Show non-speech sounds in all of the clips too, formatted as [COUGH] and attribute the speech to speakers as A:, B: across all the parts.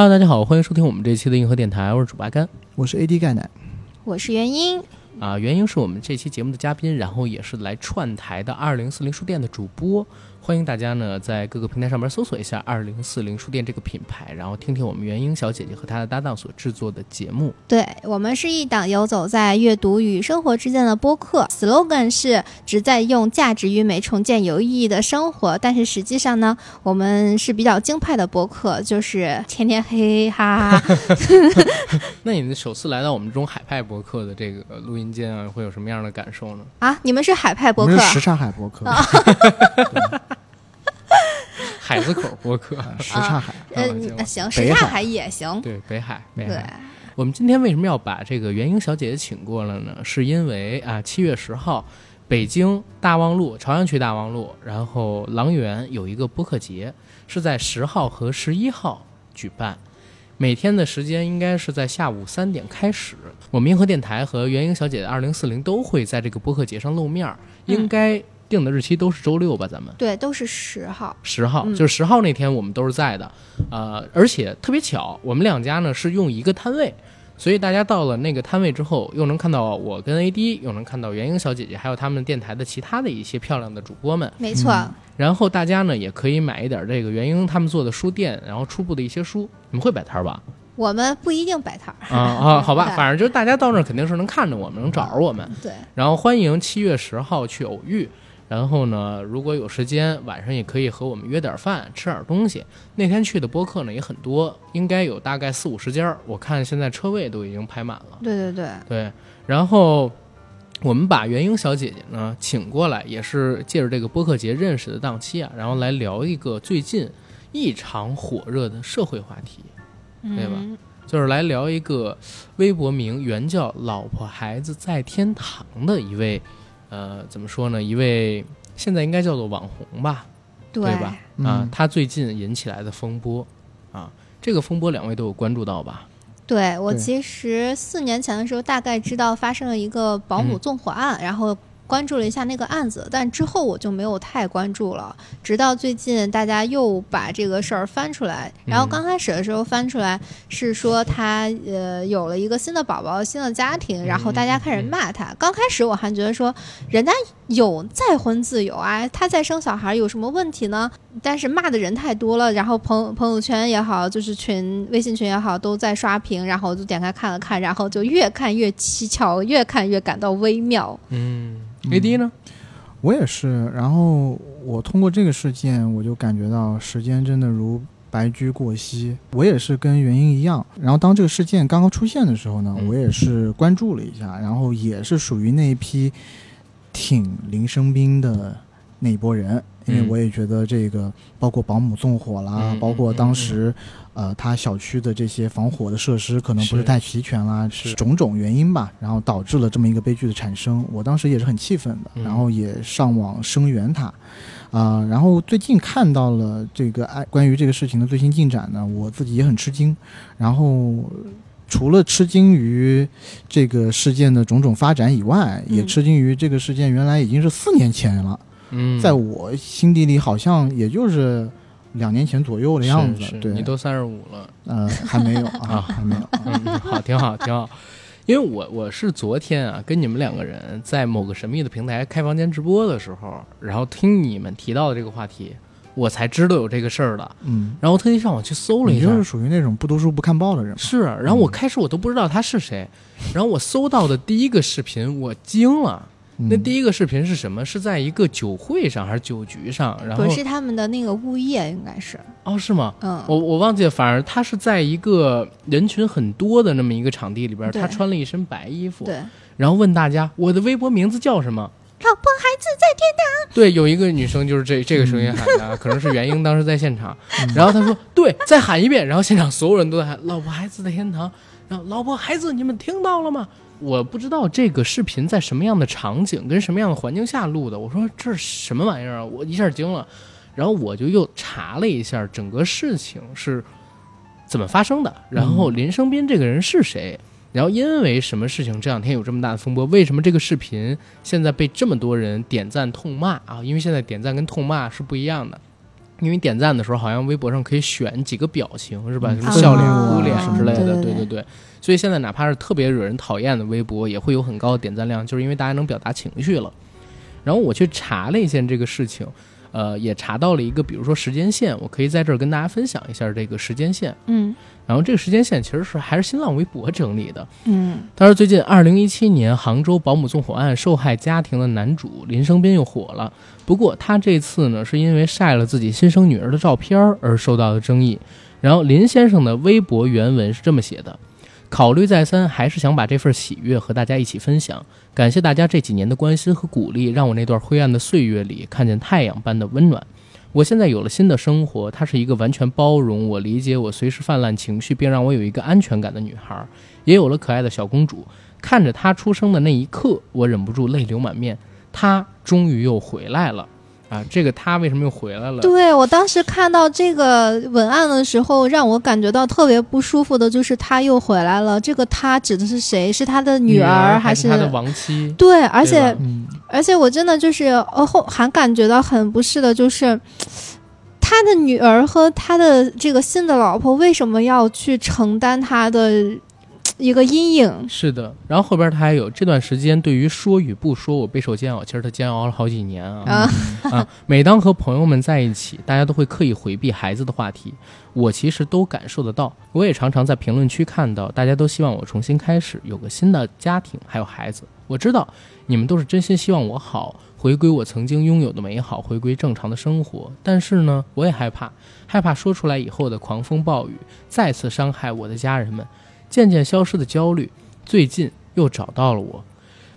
A: Hello，大家好，欢迎收听我们这期的硬核电台，我是主八甘
B: 我是 AD 钙奶，
C: 我是元英，
A: 啊。元英是我们这期节目的嘉宾，然后也是来串台的二零四零书店的主播。欢迎大家呢在各个平台上面搜索一下二零四零书店这个品牌，然后听听我们元英小姐姐和她的搭档所制作的节目。
C: 对我们是一档游走在阅读与生活之间的播客，slogan 是旨在用价值与美重建有意义的生活。但是实际上呢，我们是比较京派的播客，就是天天嘿嘿哈哈。[LAUGHS]
A: 那你们首次来到我们这种海派播客的这个录音间啊，会有什么样的感受呢？
C: 啊，你们是海派播客
B: 时差海博客，[LAUGHS] [LAUGHS]
A: 海子口播客，
B: 什刹海，
C: 呃
A: 行吧，
C: 行，
B: 北海
C: 也行。
A: 对北海，北
C: 对
A: 海。我们今天为什么要把这个元英小姐姐请过来呢？是因为啊，七月十号，北京大望路朝阳区大望路，然后郎园有一个播客节，是在十号和十一号举办。每天的时间应该是在下午三点开始。我们银河电台和元英小姐的二零四零都会在这个播客节上露面儿，应该定的日期都是周六吧？咱们
C: 对，都是十号。
A: 十号，
C: 嗯
A: 就是十号那天我们都是在的，呃，而且特别巧，我们两家呢是用一个摊位，所以大家到了那个摊位之后，又能看到我跟 AD，又能看到元英小姐姐，还有他们电台的其他的一些漂亮的主播们。
C: 没错，
A: 然后大家呢也可以买一点这个元英他们做的书店，然后初步的一些书。你们会摆摊吧？
C: 我们不一定摆摊儿。
A: 啊啊，好吧，[LAUGHS] 反正就是大家到那儿肯定是能看着我们，能找着我们。
C: 对，
A: 然后欢迎七月十号去偶遇。然后呢，如果有时间，晚上也可以和我们约点饭，吃点东西。那天去的播客呢也很多，应该有大概四五十家儿。我看现在车位都已经排满了。
C: 对对对，
A: 对，然后我们把元英小姐姐呢请过来，也是借着这个播客节认识的档期啊，然后来聊一个最近异常火热的社会话题，对吧
C: 嗯
A: 就是来聊一个微博名原叫“老婆孩子在天堂”的一位，呃，怎么说呢？一位现在应该叫做网红吧，
C: 对
A: 吧？啊
B: 嗯，
A: 他最近引起来的风波，啊，这个风波两位都有关注到吧？
C: 对我其实四年前的时候，大概知道发生了一个保姆
A: 嗯
C: 纵火案，然后关注了一下那个案子，但之后我就没有太关注了。直到最近，大家又把这个事儿翻出来，然后
A: 嗯
C: 刚开始的时候翻出来是说他呃有了一个新的宝宝、新的家庭，然后大家开始骂他。刚开始我还觉得说人家有再婚自由啊，他再生小孩有什么问题呢？但是骂的人太多了，然后朋朋友圈也好，就是群微信群也好，都在刷屏，然后就点开看了看，然后就越看越蹊跷，越看越感到微妙。
A: 嗯，AD 呢？
B: 我也是。然后我通过这个事件，我就感觉到时间真的如白驹过隙。我也是跟原因一样。然后当这个事件刚刚出现的时候呢，
A: 嗯
B: 我也是关注了一下，然后也是属于那一批挺林生斌的那一波人。因为
A: 嗯
B: 我也觉得这个，包括保姆纵火啦，
A: 嗯
B: 包括
A: 嗯
B: 当时，呃，他小区的这些防火的设施可能不
A: 是
B: 是太齐全啦，
A: 是
B: 种种原因吧，然后导致了这么一个悲剧的产生。我当时也是很气愤的，
A: 嗯
B: 然后也上网声援他，啊、然后最近看到了这个爱关于这个事情的最新进展呢，我自己也很吃惊，然后。除了吃惊于这个事件的种种发展以外，也
C: 嗯
B: 吃惊于这个事件原来已经是四年前了。
A: 嗯，
B: 在我心底里好像也就是两年前左右的样子
A: 是，是
B: 对，
A: 你都三十五了。
B: 呃还没有
A: 啊
B: 啊，还没有，[LAUGHS]
A: 好，挺好，挺好。因为我我是昨天啊，跟你们两个人在某个神秘的平台开房间直播的时候，然后听你们提到的这个话题，我才知道有这个事儿的。
B: 嗯，
A: 然后特地上网去搜了一下，
B: 你就是属于那种不读书不看报的人，
A: 是。然后我开始我都不知道他是谁，然后我搜到的第一个视频，我惊了。那第
B: 一
A: 一个视频是什么？是在一个酒会上还是酒局上？然后
C: 不是他们的那个物业，应该是，
A: 哦，是吗？
C: 嗯，
A: 我我忘记了，反而他是在一个人群很多的那么一个场地里边，他穿了一身白衣服，
C: 对，
A: 然后问大家我的微博名字叫什么？
C: 老婆孩子在天堂。
A: 对，有一个女生就是这 [LAUGHS] 这个声音喊的，可能是元英当时在现场，然后她说对，再喊一遍，然后现场所有人都在喊“老婆孩子在天堂”，然后“老婆孩子，你们听到了吗？”我不知道这个视频在什么样的场景跟什么样的环境下录的，我说这是什么玩意儿啊？我一下惊了，然后我就又查了一下整个事情是怎么发生的，然后林生斌这个人是谁，然后因为什么事情这两天有这么大的风波？为什么这个视频现在被这么多人点赞痛骂啊？因为现在点赞跟痛骂是不一样的。因为点赞的时候好像微博上可以选几个表情是吧？
B: 嗯
A: 什么笑脸、
B: 啊
A: 哭脸之类的，
C: 对对对
A: 对对。所以现在哪怕是特别惹人讨厌的微博，也会有很高的点赞量，就是因为大家能表达情绪了。然后我去查了一下这个事情，呃，也查到了一个，比如说时间线，我可以在这儿跟大家分享一下这个时间线。
C: 嗯
A: 然后这个时间线其实是还是新浪微博整理的。
C: 嗯
A: 他说，最近二零一七年杭州保姆纵火案受害家庭的男主林生斌又火了。不过他这次呢，是因为晒了自己新生女儿的照片而受到的争议。然后林先生的微博原文是这么写的：考虑再三，还是想把这份喜悦和大家一起分享。感谢大家这几年的关心和鼓励，让我那段灰暗的岁月里看见太阳般的温暖。我现在有了新的生活，她是一个完全包容我、理解我随时泛滥情绪，并让我有一个安全感的女孩。也有了可爱的小公主。看着她出生的那一刻，我忍不住泪流满面。她终于又回来了，啊，这个他为什么又回来了？
C: 对我当时看到这个文案的时候，让我感觉到特别不舒服的，就是他又回来了。这个他指的是谁？是他的
A: 女
C: 儿是
A: 还她的亡妻？
C: 对，而且
B: 嗯，
C: 而且我真的就是呃后还感觉到很不适的，就是他的女儿和他的这个新的老婆为什么要去承担他的一个阴影？
A: 是的，然后后边他还有这段时间，对于说与不说，我备受煎熬。其实他煎熬了好几年啊
C: 啊
A: 啊！每当和朋友们在一起，大家都会刻意回避孩子的话题，我其实都感受得到。我也常常在评论区看到，大家都希望我重新开始，有个新的家庭，还有孩子。我知道你们都是真心希望我好，回归我曾经拥有的美好，回归正常的生活。但是呢，我也害怕，害怕说出来以后的狂风暴雨再次伤害我的家人们。渐渐消失的焦虑，最近又找到了我。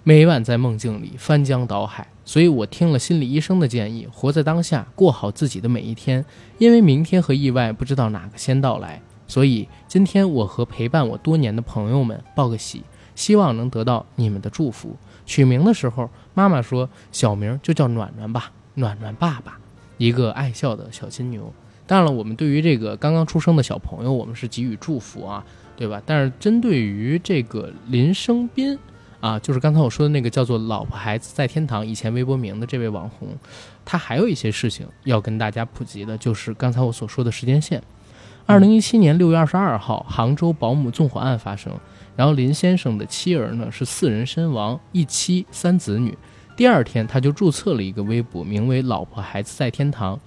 A: 每晚在梦境里翻江倒海，所以我听了心理医生的建议，活在当下，过好自己的每一天。因为明天和意外不知道哪个先到来，所以今天我和陪伴我多年的朋友们报个喜，希望能得到你们的祝福。取名的时候，妈妈说小名就叫暖暖吧，暖暖爸爸，一个爱笑的小金牛。当然了，我们对于这个刚刚出生的小朋友，我们是给予祝福啊。对吧？但是针对于这个林生斌啊，就是刚才我说的那个叫做“老婆孩子在天堂”以前微博名的这位网红，他还有一些事情要跟大家普及的，就是刚才我所说的时间线。二零一七年六月二十二号，杭州保姆纵火案发生，然后林先生的妻儿呢是四人身亡，一妻三子女。第二天，他就注册了一个微博，名为“老婆孩子在天堂”。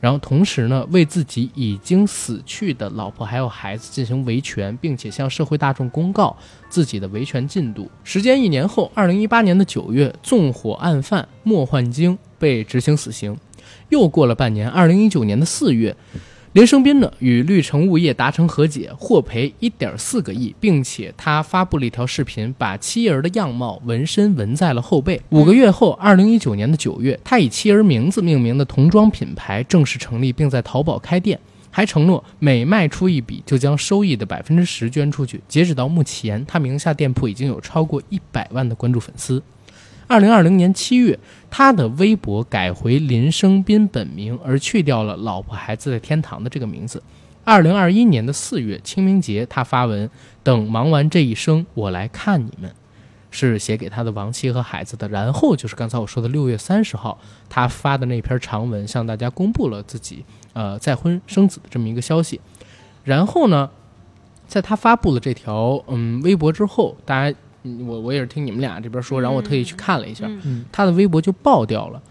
A: 然后同时呢，为自己已经死去的老婆还有孩子进行维权，并且向社会大众公告自己的维权进度。时间一年后，二零一八年的九月，纵火案犯莫焕晶被执行死刑。又过了半年，二零一九年的四月，林生斌呢与绿城物业达成和解，获赔一点四个亿，并且他发布了一条视频，把妻儿的样貌纹身纹在了后背。五个月后，二零一九年的九月，他以妻儿名字命名的童装品牌正式成立，并在淘宝开店，还承诺每卖出一笔就将收益的百分之十捐出去。截止到目前，他名下店铺已经有超过一百万的关注粉丝。二零二零年七月，他的微博改回林生斌本名，而去掉了“老婆孩子在天堂”的这个名字。二零二一年的四月，清明节，他发文：“等忙完这一生，我来看你们。”是写给他的亡妻和孩子的。然后就是刚才我说的六月三十号，他发的那篇长文，向大家公布了自己呃再婚生子的这么一个消息。然后呢，在他发布了这条嗯微博之后，大家我我也是听你们俩这边说，然后我特意去看了一下，
C: 嗯
B: 嗯
A: 他的微博就爆掉了。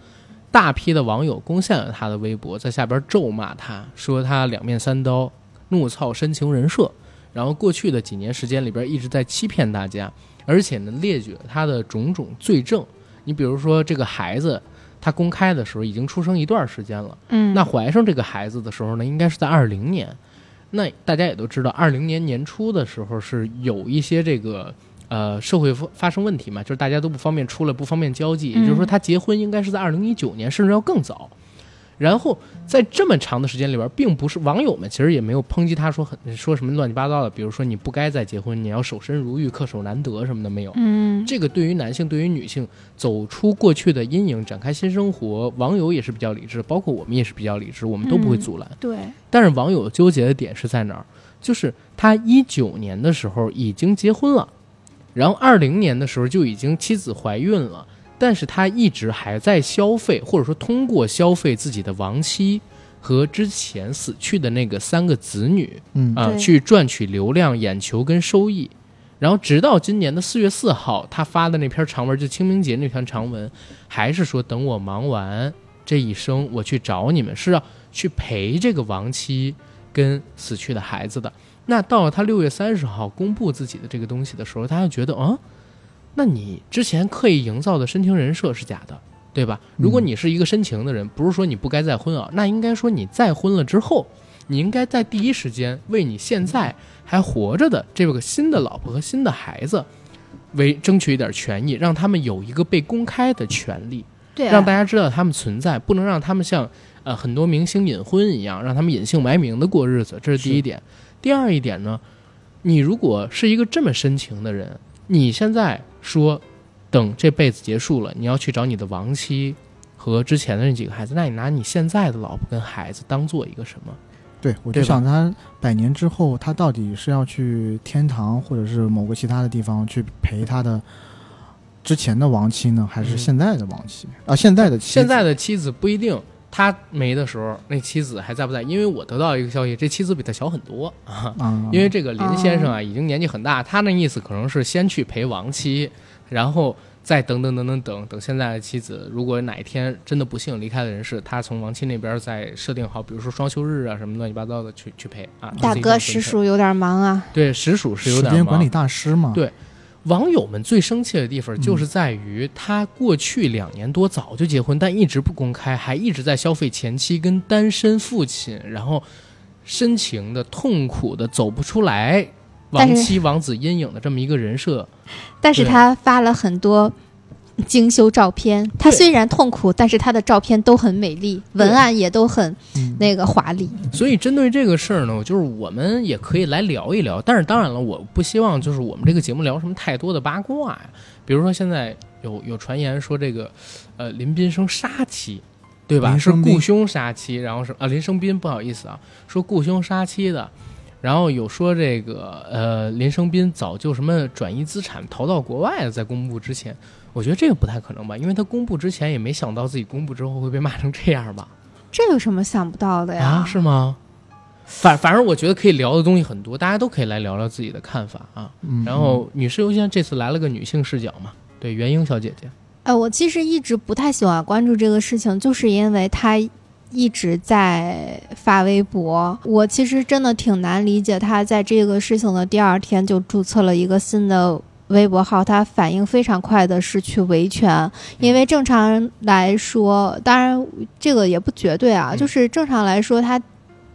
A: 大批的网友攻陷了他的微博，在下边咒骂他，说他两面三刀，怒操深情人设。然后过去的几年时间里边一直在欺骗大家，而且呢列举了他的种种罪证。你比如说这个孩子，他公开的时候已经出生一段时间了，
C: 嗯，
A: 那怀上这个孩子的时候呢，应该是在二零年。那大家也都知道，二零年年初的时候是有一些这个呃社会发发生问题嘛，就是大家都不方便出来，不方便交际。也就是说，
C: 嗯
A: 他结婚应该是在二零一九年，甚至要更早。然后在这么长的时间里边，并不是网友们其实也没有抨击他说很说什么乱七八糟的，比如说你不该再结婚，你要守身如玉、恪守难得什么的没有。
C: 嗯
A: 这个对于男性、对于女性走出过去的阴影，展开新生活，网友也是比较理智，包括我们也是比较理智，我们都不会
C: 嗯
A: 阻拦。
C: 对，
A: 但是网友纠结的点是在哪儿？就是他一九年的时候已经结婚了，然后二零年的时候就已经妻子怀孕了，但是他一直还在消费，或者说通过消费自己的亡妻和之前死去的那个三个子女
B: 嗯
A: 啊、
C: 对
A: 去赚取流量、眼球跟收益。然后直到今年的四月四号，他发的那篇长文，就清明节那篇长文，还是说等我忙完这一生，我去找你们，是要去陪这个亡妻跟死去的孩子的。那到了他六月三十号公布自己的这个东西的时候，他就觉得，啊，那你之前刻意营造的深情人设是假的，对吧？如果你是一个深情的人，不是说你不该再婚啊，那应该说你再婚了之后，你应该在第一时间为你现在还活着的这个新的老婆和新的孩子，为争取一点权益，让他们有一个被公开的权利。
C: 对啊，
A: 让大家知道他们存在，不能让他们像呃很多明星隐婚一样，让他们隐姓埋名的过日子。这是第一点。第二一点呢，你如果是一个这么深情的人，你现在说等这辈子结束了，你要去找你的亡妻和之前的那几个孩子，那你拿你现在的老婆跟孩子当做一个什么？
B: 对，我就想他百年之后，他到底是要去天堂，或者是某个其他的地方去陪他的之前的亡妻呢，还是
A: 嗯
B: 现在的亡妻、啊？现在的妻子
A: 现在的妻子不一定。他没的时候，那妻子还在不在？因为我得到一个消息，这妻子比他小很多啊。
B: 啊，[LAUGHS]
A: 因为这个林先生啊，已经年纪很大，他那意思可能是先去陪亡妻，然后再等等等等等等，现在的妻子如果哪一天真的不幸离开了人世，他从亡妻那边再设定好，比如说双休日啊什么乱七八糟的去去陪啊。
C: 大哥实属有点忙啊。
A: 对实属是有点忙
B: 时间管理大师嘛，
A: 对网友们最生气的地方就是在于他过去两年多早就结婚，但一直不公开，还一直在消费前妻跟单身父亲，然后深情的、痛苦的走不出来
C: 但是
A: 亡妻王子阴影的这么一个人设。
C: 但是
A: 对
C: 他发了很多精修照片，他虽然痛苦，但是他的照片都很美丽，文案也都很
B: 嗯，
C: 那个华丽。
A: 所以针对这个事儿呢，就是我们也可以来聊一聊。但是当然了，我不希望就是我们这个节目聊什么太多的八卦呀。比如说现在有有传言说这个，呃，林斌生杀妻，对吧？是雇凶杀妻，然后是啊，林生斌不好意思啊，说雇凶杀妻的。然后有说这个呃林生斌早就什么转移资产逃到国外了，在公布之前，我觉得这个不太可能吧，因为他公布之前也没想到自己公布之后会被骂成这样吧。
C: 这有什么想不到的呀？
A: 啊，是吗？反反正我觉得可以聊的东西很多，大家都可以来聊聊自己的看法啊。
B: 嗯
A: 然后女士优先这次来了个女性视角嘛，对，元英小姐姐，
C: 呃，我其实一直不太喜欢关注这个事情，就是因为她一直在发微博。我其实真的挺难理解她在这个事情的第二天就注册了一个新的。微博号，他反应非常快的是去维权，因为正常人来说，当然这个也不绝对啊，
A: 嗯
C: 就是正常来说，他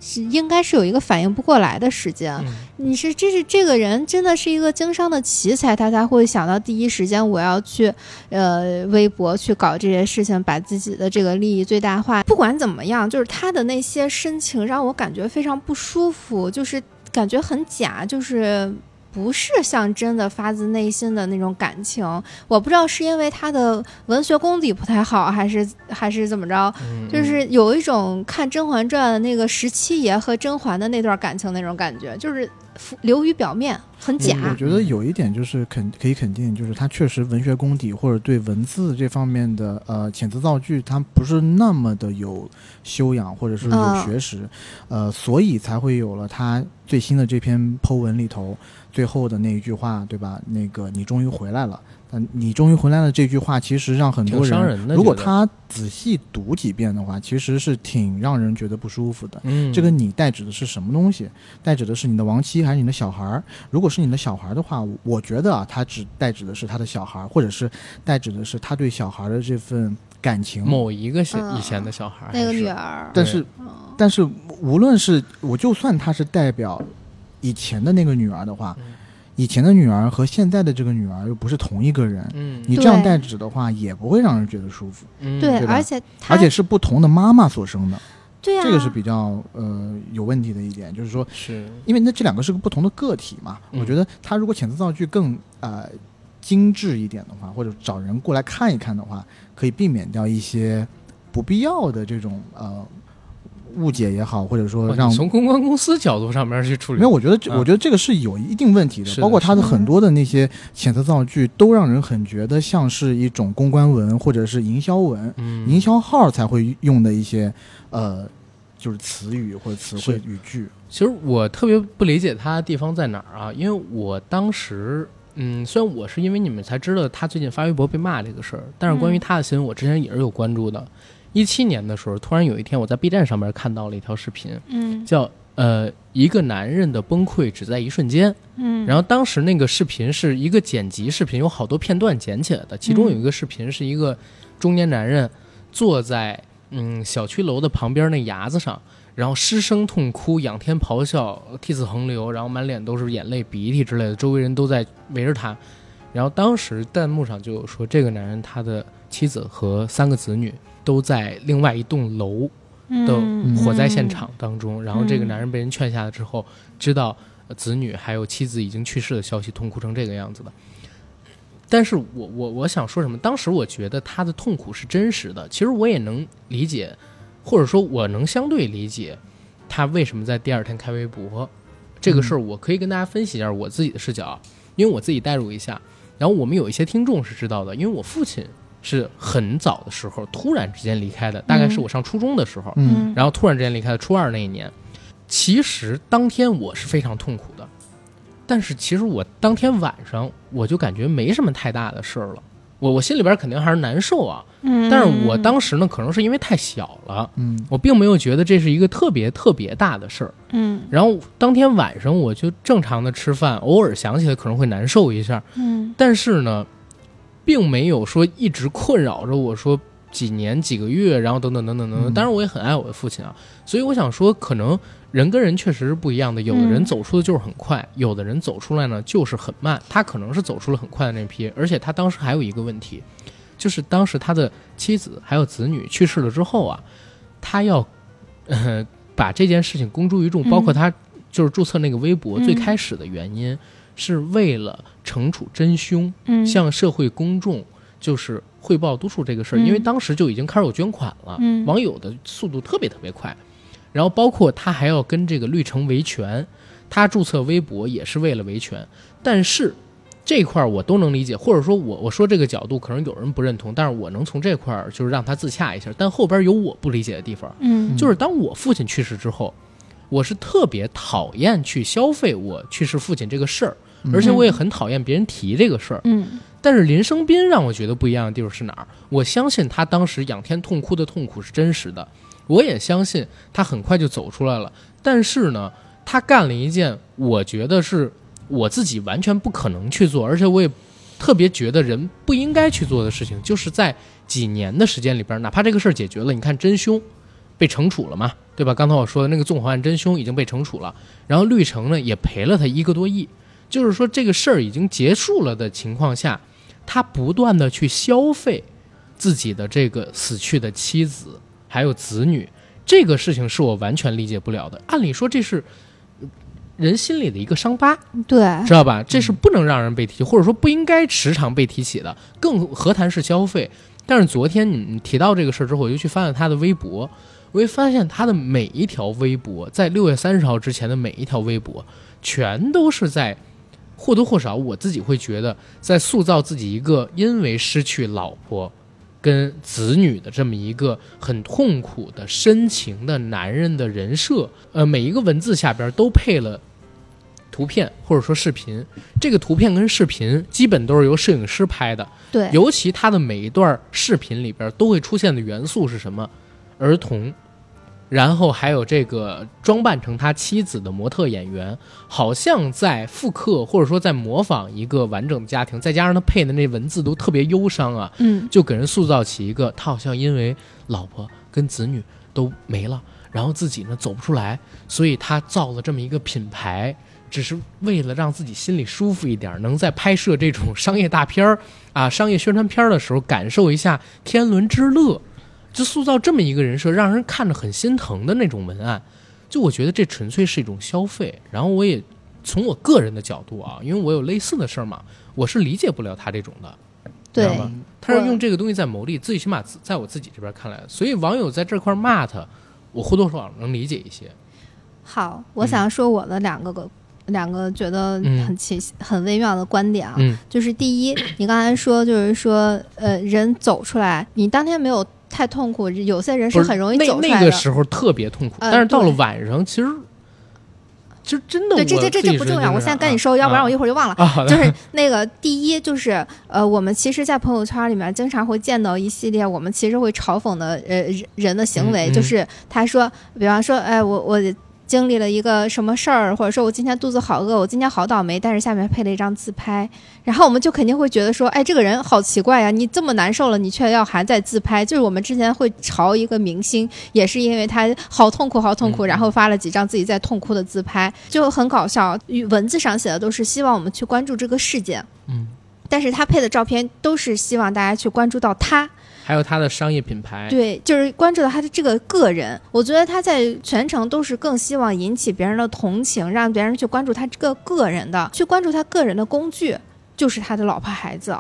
C: 是应该是有一个反应不过来的时间。
A: 嗯，
C: 你是这是这个人真的是一个经商的奇才，他才会想到第一时间我要去呃微博去搞这些事情，把自己的这个利益最大化。不管怎么样，就是他的那些深情让我感觉非常不舒服，就是感觉很假，就是。不是像真的发自内心的那种感情，我不知道是因为他的文学功底不太好，还是还是怎么着，
A: 嗯
C: 就是有一种看《甄嬛传》的那个十七爷和甄嬛的那段感情那种感觉，就是浮流于表面，很假。
B: 我觉得有一点就是肯可以肯定，就是他确实文学功底或者对文字这方面的呃遣词造句，他不是那么的有修养或者是有
C: 嗯。
B: 学识，呃，所以才会有了他最新的这篇 Po 文里头最后的那一句话，对吧？那个你终于回来了。但你终于回来了这句话，其实让很多
A: 人
B: 如果他仔细读几遍的话，其实是挺让人觉得不舒服的。
A: 嗯，
B: 这个你代指的是什么东西？代指的是你的亡妻还是你的小孩儿？如果是你的小孩儿的话，我觉得啊，他只代指的是他的小孩儿，或者是代指的是他对小孩儿的这份感情。
A: 某一个小
C: 嗯
A: 以前的小孩，
C: 那个女儿，
B: 但是，但是无论是我就算他是代表以前的那个女儿的话，
A: 嗯。
B: 以前的女儿和现在的这个女儿又不是同一个人，
A: 嗯，
B: 你这样
C: 对
B: 代指的话，也不会让人觉得舒服，
A: 嗯
C: 对，
B: 对
C: 而且
B: 而且是不同的妈妈所生的，
C: 对啊，
B: 这个是比较呃有问题的一点，就是说。
A: 是。
B: 因为那这两个是个不同的个体嘛，
A: 嗯。
B: 我觉得他如果遣词造句更呃精致一点的话，或者找人过来看一看的话，可以避免掉一些不必要的这种呃误解也好，或者说让
A: 从公关公司角度上面去处理，
B: 没有，我觉得我觉得这个是有一定问题的，
A: 的
B: 包括他的很多的那些遣词造句，都让人很觉得像是一种公关文或者是营销文，
A: 嗯
B: 营销号才会用的一些呃就是词语或者词汇语句。
A: 其实我特别不理解他的地方在哪儿啊？因为我当时，嗯，虽然我是因为你们才知道他最近发微博被骂这个事儿，但是关于他的新闻，我之前也是有关注的。一七年的时候，突然有一天我在 B 站上面看到了一条视频，
C: 嗯
A: 叫呃一个男人的崩溃只在一瞬间。
C: 嗯，
A: 然后当时那个视频是一个剪辑视频，有好多片段剪起来的。其中有一个视频是一个中年男人坐在嗯小区楼的旁边那崖子上，然后失声痛哭，仰天咆哮，涕泗横流，然后满脸都是眼泪、鼻涕之类的，周围人都在围着他。然后当时弹幕上就有说，这个男人他的妻子和三个子女都在另外一栋楼的
C: 嗯
A: 火灾现场当中，然后这个男人被人劝下来之后，知道呃子女还有妻子已经去世的消息，痛哭成这个样子的。但是我我我想说什么？当时我觉得他的痛苦是真实的，其实我也能理解，或者说我能相对理解他为什么在第二天开微博这个事儿。我可以跟大家分析一下我自己的视角，因为我自己代入一下。然后我们有一些听众是知道的，因为我父亲是很早的时候突然之间离开的，大概是我上初中的时候。
B: 嗯
A: 然后突然之间离开的初二那一年。其实当天我是非常痛苦的，但是其实我当天晚上我就感觉没什么太大的事儿了。我我心里边肯定还是难受啊，
C: 嗯，
A: 但是我当时呢，可能是因为太小了，
B: 嗯
A: 我并没有觉得这是一个特别特别大的事儿。
C: 嗯
A: 然后当天晚上我就正常的吃饭，偶尔想起来可能会难受一下，
C: 嗯
A: 但是呢，并没有说一直困扰着我说几年几个月，然后等等等等等等。
B: 嗯
A: 当然，我也很爱我的父亲啊，所以我想说，可能人跟人确实是不一样的。有的人
C: 嗯
A: 走出的就是很快，有的人走出来呢就是很慢。他可能是走出了很快的那批，而且他当时还有一个问题，就是当时他的妻子还有子女去世了之后啊，他要呃把这件事情公诸于众，
C: 嗯
A: 包括他就是注册那个微博、
C: 嗯
A: 最开始的原因。是为了惩处真凶，
C: 嗯，
A: 向社会公众就是汇报督促这个事儿，
C: 嗯
A: 因为当时就已经开始有捐款了，
C: 嗯。
A: 网友的速度特别特别快，然后包括他还要跟这个绿城维权，他注册微博也是为了维权，但是这块儿我都能理解，或者说我我说这个角度可能有人不认同，但是我能从这块儿就是让他自洽一下，但后边有我不理解的地方，
C: 嗯。
A: 就是当我父亲去世之后，我是特别讨厌去消费我去世父亲这个事儿，而且我也很讨厌别人提这个事儿。
C: 嗯
A: 但是林生斌让我觉得不一样的地方是哪儿？我相信他当时仰天痛哭的痛苦是真实的，我也相信他很快就走出来了。但是呢，他干了一件我觉得是我自己完全不可能去做，而且我也特别觉得人不应该去做的事情，就是在几年的时间里边，哪怕这个事儿解决了，你看真凶被惩处了嘛，对吧？刚才我说的那个纵火案真凶已经被惩处了，然后绿城呢也赔了他一个多亿，就是说这个事儿已经结束了的情况下。他不断的去消费自己的这个死去的妻子还有子女，这个事情是我完全理解不了的。按理说这是呃人心里的一个伤疤，
C: 对，
A: 知道吧？这是不能让人被提起，或者说不应该时常被提起的，更何谈是消费？但是昨天你你提到这个事儿之后，我就去翻了他的微博，我会发现他的每一条微博，在六月三十号之前的每一条微博，全都是在或多或少，我自己会觉得在塑造自己一个因为失去老婆跟子女的这么一个很痛苦的深情的男人的人设。呃，每一个文字下边都配了图片或者说视频，这个图片跟视频基本都是由摄影师拍的，
C: 对，
A: 尤其他的每一段视频里边都会出现的元素是什么？儿童，然后还有这个装扮成他妻子的模特演员，好像在复刻或者说在模仿一个完整的家庭，再加上他配的那文字都特别忧伤啊，
C: 嗯。
A: 就给人塑造起一个他好像因为老婆跟子女都没了，然后自己呢走不出来，所以他造了这么一个品牌，只是为了让自己心里舒服一点，能在拍摄这种商业大片儿啊、商业宣传片儿的时候感受一下天伦之乐，就塑造这么一个人设，让人看着很心疼的那种文案。就我觉得这纯粹是一种消费，然后我也从我个人的角度啊，因为我有类似的事儿嘛，我是理解不了他这种的。
C: 对
A: 他是用这个东西在牟利，最起码在我自己这边看来，所以网友在这块骂他，我或多或少能理解一些。
C: 好，我想说我的两个个。两个觉得
A: 嗯
C: 很奇、很微妙的观点啊，
A: 嗯
C: 就是第一，你刚才说就是说，呃，人走出来，你当天没有太痛苦，有些人是很容易走出来的。
A: 那个时候特别痛苦，
C: 呃
A: 但是到了晚上，其实其实真的
C: 对，这这这这不重要，我现在跟你说，要不然
A: 啊
C: 我一会儿就忘了。[LAUGHS] 就是那个第一，就是呃，我们其实，在朋友圈里面经常会见到一系列我们其实会嘲讽的呃人人的行为，就是他说，比方说，哎，我我经历了一个什么事儿，或者说我今天肚子好饿，我今天好倒霉，但是下面配了一张自拍，然后我们就肯定会觉得说，哎，这个人好奇怪呀，你这么难受了，你却要还在自拍。就是我们之前会嘲一个明星，也是因为他好痛苦，好痛苦，
A: 嗯
C: 然后发了几张自己在痛哭的自拍，就很搞笑。文字上写的都是希望我们去关注这个事件，
A: 嗯，
C: 但是他配的照片都是希望大家去关注到他，
A: 还有他的商业品牌，
C: 对，就是关注到他的这个个人。我觉得他在全程都是更希望引起别人的同情，让别人去关注他这个个人的，去关注他个人的工具，就是他的老婆孩子。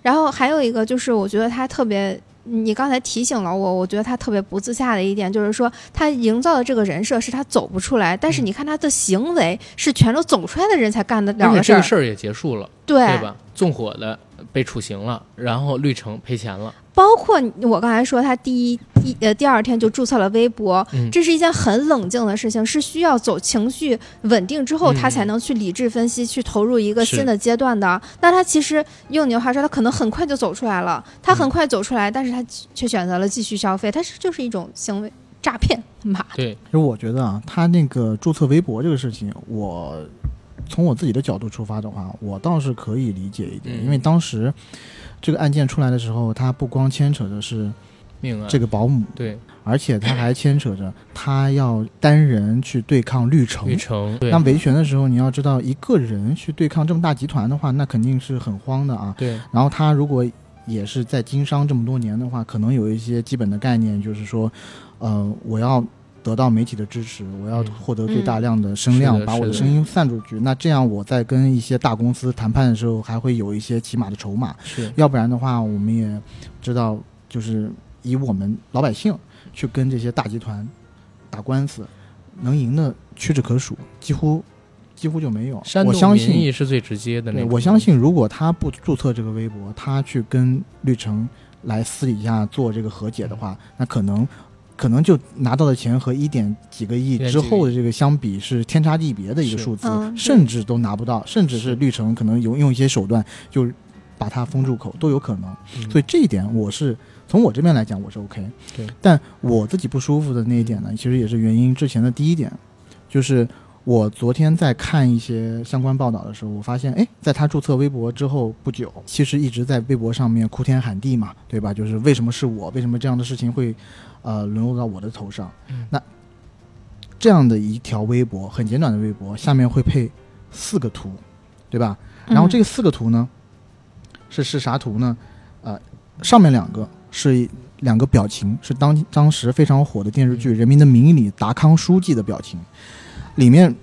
C: 然后还有一个就是，我觉得他特别。你刚才提醒了我，我觉得他特别不自洽的一点就是说，他营造的这个人设是他走不出来，但是你看他的行为是全都走出来的人才干得了的事儿，
A: 这个事儿也结束了，
C: 对
A: 对吧？纵火的被处刑了，然后绿城赔钱了，
C: 包括我刚才说，他第一第呃第二天就注册了微博，
A: 嗯。
C: 这是一件很冷静的事情，是需要走情绪稳定之后，
A: 嗯。
C: 他才能去理智分析，去投入一个新的阶段的。那他其实用你的话说，他可能很快就走出来了，他很快走出来，但是他却选择了继续消费，他是就是一种行为诈骗，妈的，
A: 对，
B: 其实我觉得啊，他那个注册微博这个事情，我从我自己的角度出发的话，我倒是可以理解一点，
A: 嗯。
B: 因为当时这个案件出来的时候，他不光牵扯的是
A: 命案。
B: 这个保姆，
A: 对。
B: 而且他还牵扯着他要单人去对抗绿城。
A: 绿。城，对。
B: 那维权的时候，你要知道，一个人去对抗这么大集团的话，那肯定是很慌的啊。
A: 对。
B: 然后他如果也是在经商这么多年的话，可能有一些基本的概念，就是说，呃，我要得到媒体的支持，我要
A: 嗯
B: 获得最大量的声量，把我的声音散出去。那这样我在跟一些大公司谈判的时候，还会有一些起码的筹码。
A: 是
B: 要不然的话，我们也知道，就是以我们老百姓去跟这些大集团打官司，能赢的屈指可数，几乎几乎就没有。我相信
A: 意是最直接的。
B: 我相信，如果他不注册这个微博，他去跟绿城来私底下做这个和解的话，那可能可能就拿到的钱和一点几个亿之后的这个相比是天差地别的一个数字，甚至都拿不到，甚至是
A: 是
B: 绿城可能有用一些手段就把它封住口都有可能。
A: 嗯
B: 所以这一点我是从我这边来讲我是 OK，
A: 对，
B: 但我自己不舒服的那一点呢，其实也是原因之前的第一点，就是我昨天在看一些相关报道的时候，我发现，哎，在他注册微博之后不久，其实一直在微博上面哭天喊地嘛，对吧？就是为什么是我？为什么这样的事情会，呃，沦落到我的头上？
A: 嗯
B: 那这样的一条微博，很简短的微博，下面会配四个图，对吧？然后这四个图呢，是是啥图呢？呃，上面两个是两个表情，是当当时非常火的电视剧《人民的名义》里达康书记的表情，里面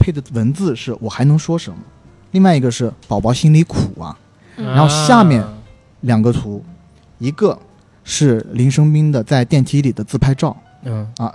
B: 配的文字是我还能说什么？另外一个是宝宝心里苦啊。
C: 嗯
B: 然后下面
A: 啊
B: 两个图，一个是林生斌的在电梯里的自拍照，
A: 嗯。
B: 啊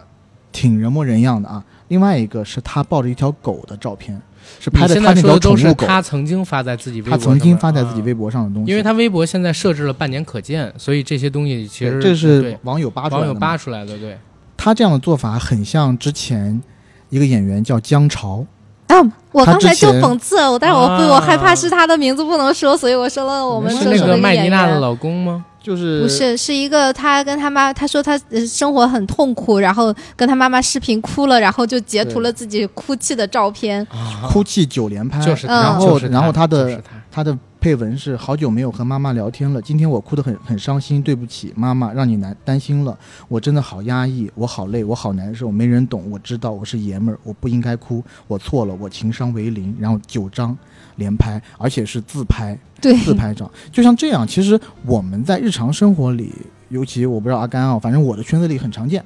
B: 挺人模人样的啊。另外一个是他抱着一条狗的照片，是拍的他那条
A: 在说都是
B: 宠物狗，
A: 他曾经发在自己微博
B: 他曾经发在自己微
A: 博，
B: 上的东西。
A: 因为他微博现在设置了半年可见，所以这些东西其实
B: 这是网友扒出来
A: 网友扒出来的，对，
B: 他这样的做法很像之前一个演员叫姜潮，
C: 啊，我刚才就讽刺，我但是我我害怕是他的名字不能说，所以我说了我们
B: 是
A: 是那
C: 个
A: 个麦妮
C: 演员。
A: 娜的老公吗？
B: 就是
C: 不是，是一个他跟他妈，他说他呃生活很痛苦，然后跟他妈妈视频哭了，然后就截图了自己哭泣的照片。
A: 啊，
B: 哭泣九连拍，
A: 就是
B: 然后
A: 就是
B: 然后他的
A: 就是他。
B: 他的配文是好久没有和妈妈聊天了，今天我哭得很很伤心，对不起妈妈，让你难担心了，我真的好压抑，我好累，我好难受，没人懂，我知道我是爷们儿，我不应该哭，我错了，我情商为零，然后九张连拍，而且是自拍，
C: 对，
B: 自拍照，就像这样，其实我们在日常生活里，尤其我不知道阿甘啊，反正我的圈子里很常见，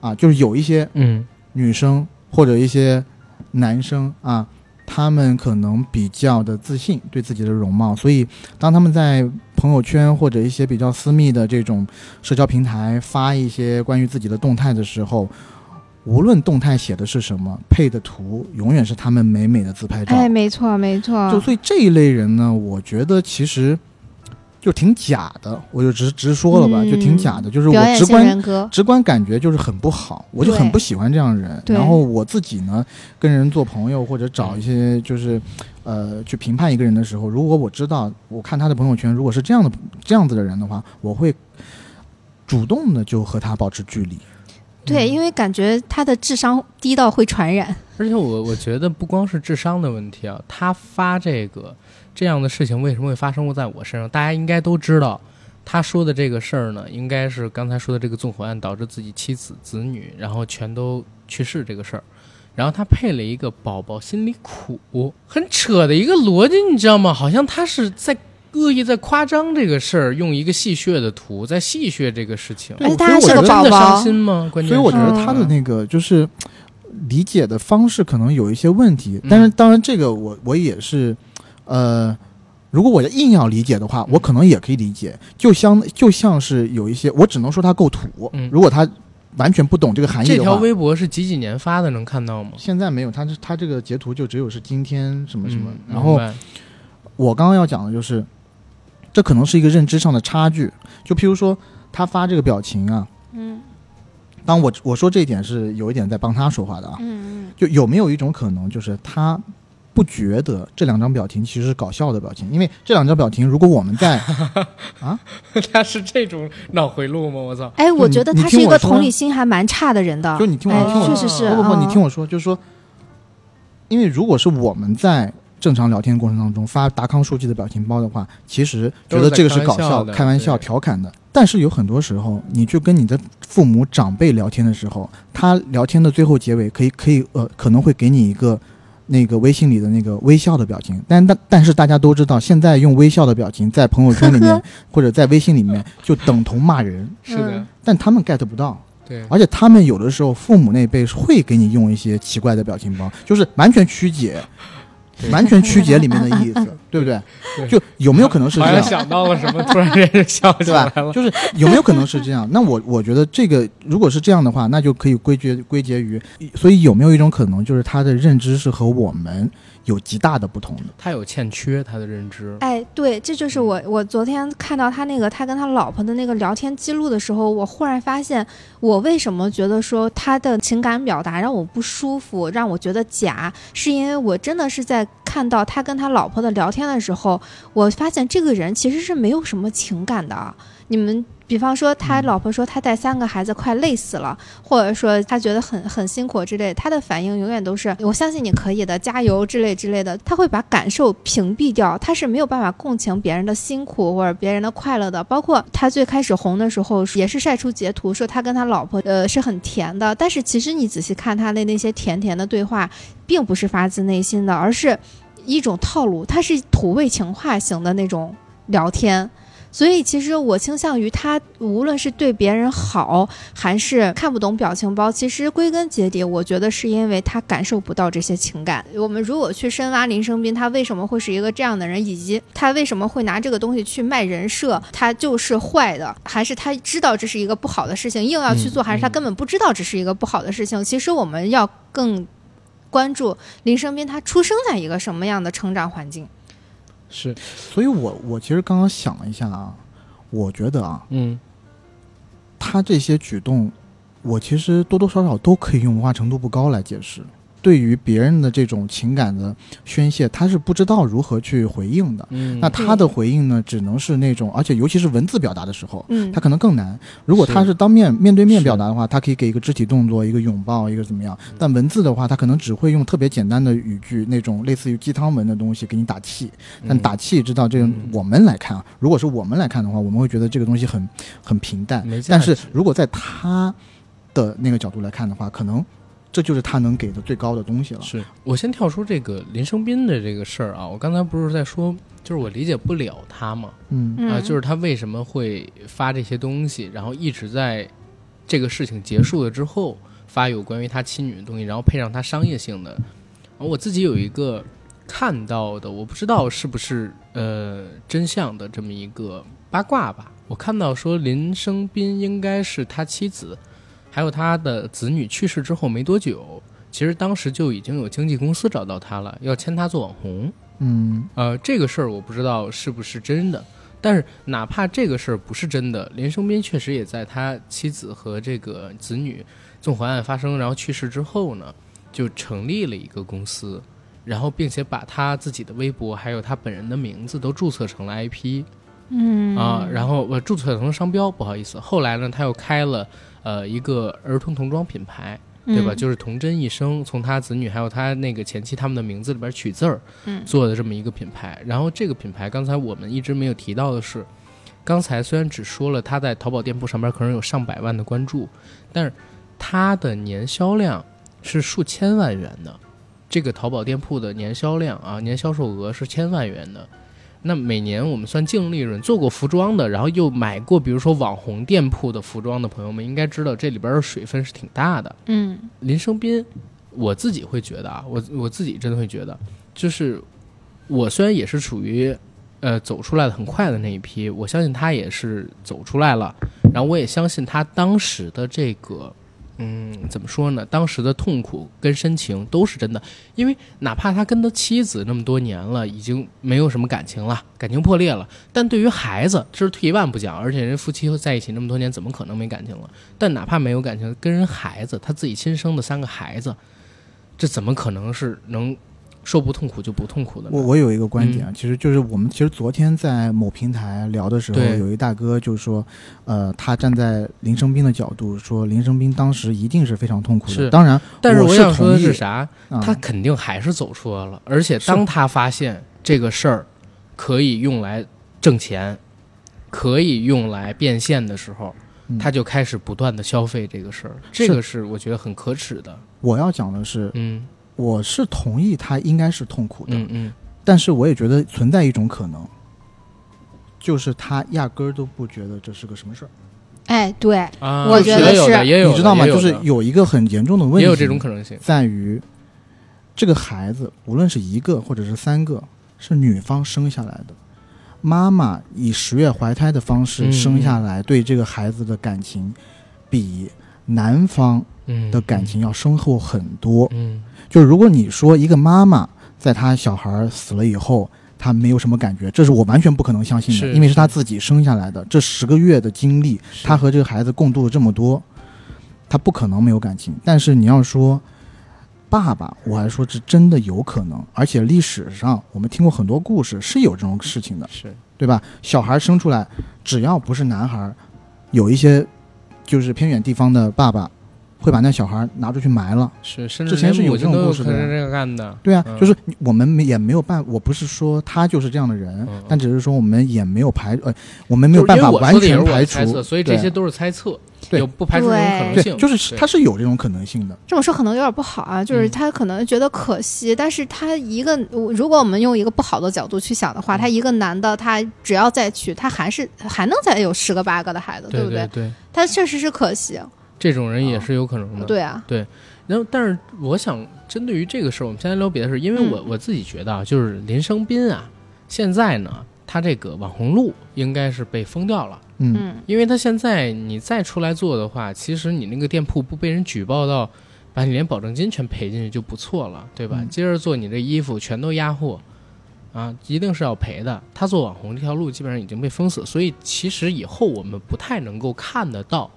B: 啊，就是有一些
A: 嗯。
B: 女生或者一些男生啊，他们可能比较的自信对自己的容貌，所以当他们在朋友圈或者一些比较私密的这种社交平台发一些关于自己的动态的时候，无论动态写的是什么，配的图永远是他们美美的自拍照。
C: 哎，没错没错，
B: 就所以这一类人呢，我觉得其实就挺假的，我就直直说了吧，
C: 嗯
B: 就挺假的，就是我直观，直观感觉就是很不好，我就很不喜欢这样的人。然后我自己呢，跟人做朋友或者找一些就是，呃，去评判一个人的时候，如果我知道我看他的朋友圈，如果是这样的这样子的人的话，我会主动的就和他保持距离。
C: 对，因为感觉他的智商低到会传染。
A: 而且我我觉得不光是智商的问题啊，他发这个这样的事情为什么会发生在我身上？大家应该都知道，他说的这个事儿呢，应该是刚才说的这个纵火案导致自己妻子子女然后全都去世这个事儿。然后他配了一个宝宝心里苦，很扯的一个逻辑，你知道吗？好像他是在恶意在夸张这个事儿，用一个戏谑的图在戏谑这个事情。
B: 对
C: 他是
B: 所以我觉得
C: 个宝宝
A: 真的伤，心吗？关键
B: 所以我觉得他的那个就是理解的方式可能有一些问题，
A: 嗯
B: 但是当然这个我我也是，呃，如果我硬要理解的话，我可能也可以理解，就像就像是有一些，我只能说他够土，
A: 嗯
B: 如果他完全不懂这个含义
A: 这条。微博是几几年发的？能看到吗？
B: 现在没有，他这他这个截图就只有是今天什么什么，
A: 嗯
B: 然后我刚刚要讲的就是，这可能是一个认知上的差距。就譬如说，他发这个表情啊，
C: 嗯
B: 当我我说这一点是有一点在帮他说话的啊，
C: 嗯
B: 就有没有一种可能，就是他不觉得这两张表情其实是搞笑的表情？因为这两张表情，如果我们在 [LAUGHS] 啊，
A: 他是这种脑回路吗？我操！
C: 哎，我觉得他是一个同理心还蛮差的人的。
B: 就你听我
C: 哎
B: 听我
C: 确实是。
B: 不不不，你
C: 嗯
B: 听我说，就是说，因为如果是我们在正常聊天过程当中发达康书记的表情包的话，其实觉得这个是搞笑、
A: 开玩笑的
B: 开玩笑、调侃的。但是有很多时候，你去跟你的父母长辈聊天的时候，他聊天的最后结尾可以可以呃可能会给你一个那个微信里的那个微笑的表情，但但但是大家都知道，现在用微笑的表情在朋友圈里面 [LAUGHS] 或者在微信里面就等同骂人，[LAUGHS]
A: 是的，
C: 嗯。
B: 但他们 get 不到。
A: 对，
B: 而且他们有的时候父母那辈会给你用一些奇怪的表情包，就是完全曲解，
A: 对
B: 完全曲解里面的意思，[LAUGHS] 对不对？就有没有可能是
A: 好
B: 这样？
A: 像想到了什么，突然间就笑起来了？。
B: 就是有没有可能是这样？那我我觉得这个如果是这样的话，那就可以归结归结于，所以有没有一种可能，就是他的认知是和我们有极大的不同的？
A: 他有欠缺他的认知，
C: 哎，对，这就是我我昨天看到他那个他跟他老婆的那个聊天记录的时候，我忽然发现，我为什么觉得说他的情感表达让我不舒服，让我觉得假，是因为我真的是在看到他跟他老婆的聊天的时候，我发现这个人其实是没有什么情感的。你们比方说，他老婆说他带三个孩子快累死了，或者说他觉得很很辛苦之类，他的反应永远都是我相信你可以的，加油之类之类的。他会把感受屏蔽掉，他是没有办法共情别人的辛苦或者别人的快乐的。包括他最开始红的时候，也是晒出截图说他跟他老婆呃是很甜的，但是其实你仔细看他的那些甜甜的对话，并不是发自内心的，而是一种套路，他是土味情话型的那种聊天。所以其实我倾向于他，无论是对别人好，还是看不懂表情包，其实归根结底，我觉得是因为他感受不到这些情感。我们如果去深挖林生斌，他为什么会是一个这样的人，以及他为什么会拿这个东西去卖人设，他就是坏的，还是他知道这是一个不好的事情，硬要去做，
A: 嗯
C: 还是他根本不知道这是一个不好的事情？其实我们要更关注林生斌他出生在一个什么样的成长环境。
A: 是，
B: 所以我我其实刚刚想了一下啊，我觉得啊，
A: 嗯，
B: 他这些举动，我其实多多少少都可以用文化程度不高来解释。对于别人的这种情感的宣泄，他是不知道如何去回应的。
A: 嗯，
B: 那他的回应呢，只能是那种，而且尤其是文字表达的时候，
C: 嗯
B: 他可能更难。如果他是当面面对面表达的话，他可以给一个肢体动作、一个拥抱、一个怎么样。但文字的话，他可能只会用特别简单的语句，那种类似于鸡汤文的东西给你打气。但打气，知道这个
A: 嗯
B: 我们来看啊，如果是我们来看的话，我们会觉得这个东西很很平淡。
A: 没
B: 但是如果在他的那个角度来看的话，可能这就是他能给的最高的东西了。
A: 是我先跳出这个林生斌的这个事儿啊，我刚才不是在说，就是我理解不了他嘛，
B: 嗯
C: 嗯
A: 啊，就是他为什么会发这些东西，然后一直在这个事情结束了之后发有关于他妻女的东西，然后配上他商业性的。而我自己有一个看到的，我不知道是不是呃真相的这么一个八卦吧。我看到说林生斌应该是他妻子，还有他的子女去世之后没多久，其实当时就已经有经纪公司找到他了，要签他做网红。
B: 嗯
A: 呃，这个事儿我不知道是不是真的，但是哪怕这个事儿不是真的，林生斌确实也在他妻子和这个子女纵火案发生然后去世之后呢，就成立了一个公司，然后并且把他自己的微博还有他本人的名字都注册成了 IP。
C: 嗯
A: 啊，然后我注册成了商标，不好意思。后来呢，他又开了呃一个儿童童装品牌，对吧？
C: 嗯
A: 就是童真一生，从他子女还有他那个前妻他们的名字里边取字儿
C: 嗯
A: 做的这么一个品牌。然后这个品牌，刚才我们一直没有提到的是，刚才虽然只说了他在淘宝店铺上边可能有上百万的关注，但是他的年销量是数千万元的。这个淘宝店铺的年销量啊，年销售额是千万元的。那每年我们算净利润，做过服装的，然后又买过，比如说网红店铺的服装的朋友们，应该知道这里边的水分是挺大的。
C: 嗯
A: 林生斌，我自己会觉得啊，我我自己真的会觉得，就是我虽然也是属于呃走出来的很快的那一批，我相信他也是走出来了，然后我也相信他当时的这个。嗯，怎么说呢？当时的痛苦跟深情都是真的，因为哪怕他跟他妻子那么多年了，已经没有什么感情了，感情破裂了，但对于孩子，这是退一万步讲，而且人夫妻在一起那么多年，怎么可能没感情了？但哪怕没有感情，跟人孩子，他自己亲生的三个孩子，这怎么可能是能说不痛苦就不痛苦的？
B: 我我有一个观点啊，其实就是我们其实昨天在某平台聊的时候，有一大哥就说，呃，他站在林生斌的角度说，林生斌当时一定是非常痛苦的。
A: 是
B: 当然，
A: 但是
B: 我
A: 想说的是啥？
B: 啊
A: 他肯定还是走出来了，而且当他发现这个事儿可以用来挣钱，可以用来变现的时候，
B: 嗯
A: 他就开始不断的消费这个事儿，这个是我觉得很可耻的。
B: 我要讲的是，
A: 嗯
B: 我是同意他应该是痛苦的，
A: 嗯嗯，
B: 但是我也觉得存在一种可能，就是他压根儿都不觉得这是个什么事儿，
C: 哎，对，
A: 啊，
C: 我觉得
A: 也有的，
C: 是。
A: 也有的，
B: 你知道吗？就是有一个很严重的问题，
A: 也有这种可能性。
B: 在于这个孩子，无论是一个或者是三个，是女方生下来的，妈妈以十月怀胎的方式
A: 嗯。
B: 生下来，对这个孩子的感情比男方
A: 嗯。
B: 的感情要深厚很多。
A: 嗯
B: 就如果你说一个妈妈在她小孩死了以后，她没有什么感觉，这是我完全不可能相信的，因为是她自己生下来的，这十个月的经历，
A: 是
B: 她和这个孩子共度了这么多，她不可能没有感情。但是你要说爸爸，我还说是真的有可能，而且历史上我们听过很多故事是有这种事情的，
A: 是
B: 对吧？小孩生出来，只要不是男孩，有一些就是偏远地方的爸爸会把那小孩拿出去埋了。
A: 是，甚
B: 之
A: 至之
B: 前是有这种故事的。对啊，
A: 嗯
B: 就是我们没也没有办，我不是说他就是这样的人，
A: 嗯
B: 但只是说我们也没有排，呃，我们没有办法完全排除，
A: 猜测，所以这些都是猜测，
B: 对
A: 有不排除这种可能性。
B: 就是他是有这种可能性的。
C: 这么说可能有点不好啊，就是
A: 嗯
C: 他可能觉得可惜，但是他一个，如果我们用一个不好的角度去想的话，
A: 嗯
C: 他一个男的，他只要再娶，他还是还能再有十个八个的孩子，不
A: 对对对，
C: 他确实是可惜，
A: 这种人也是有可能的。
C: 对啊，对
A: 然后，但是我想针对于这个事儿，我们先来聊别的事儿，因为我、
C: 嗯
A: 我自己觉得啊，就是林生斌啊，现在呢，他这个网红路应该是被封掉了，
B: 嗯，
C: 嗯
A: 因为他现在你再出来做的话，其实你那个店铺不被人举报到，把你连保证金全赔进去就不错了，对吧？
B: 嗯
A: 接着做你这衣服全都压货。啊，一定是要赔的。他做网红这条路基本上已经被封死，所以其实以后我们不太能够看得到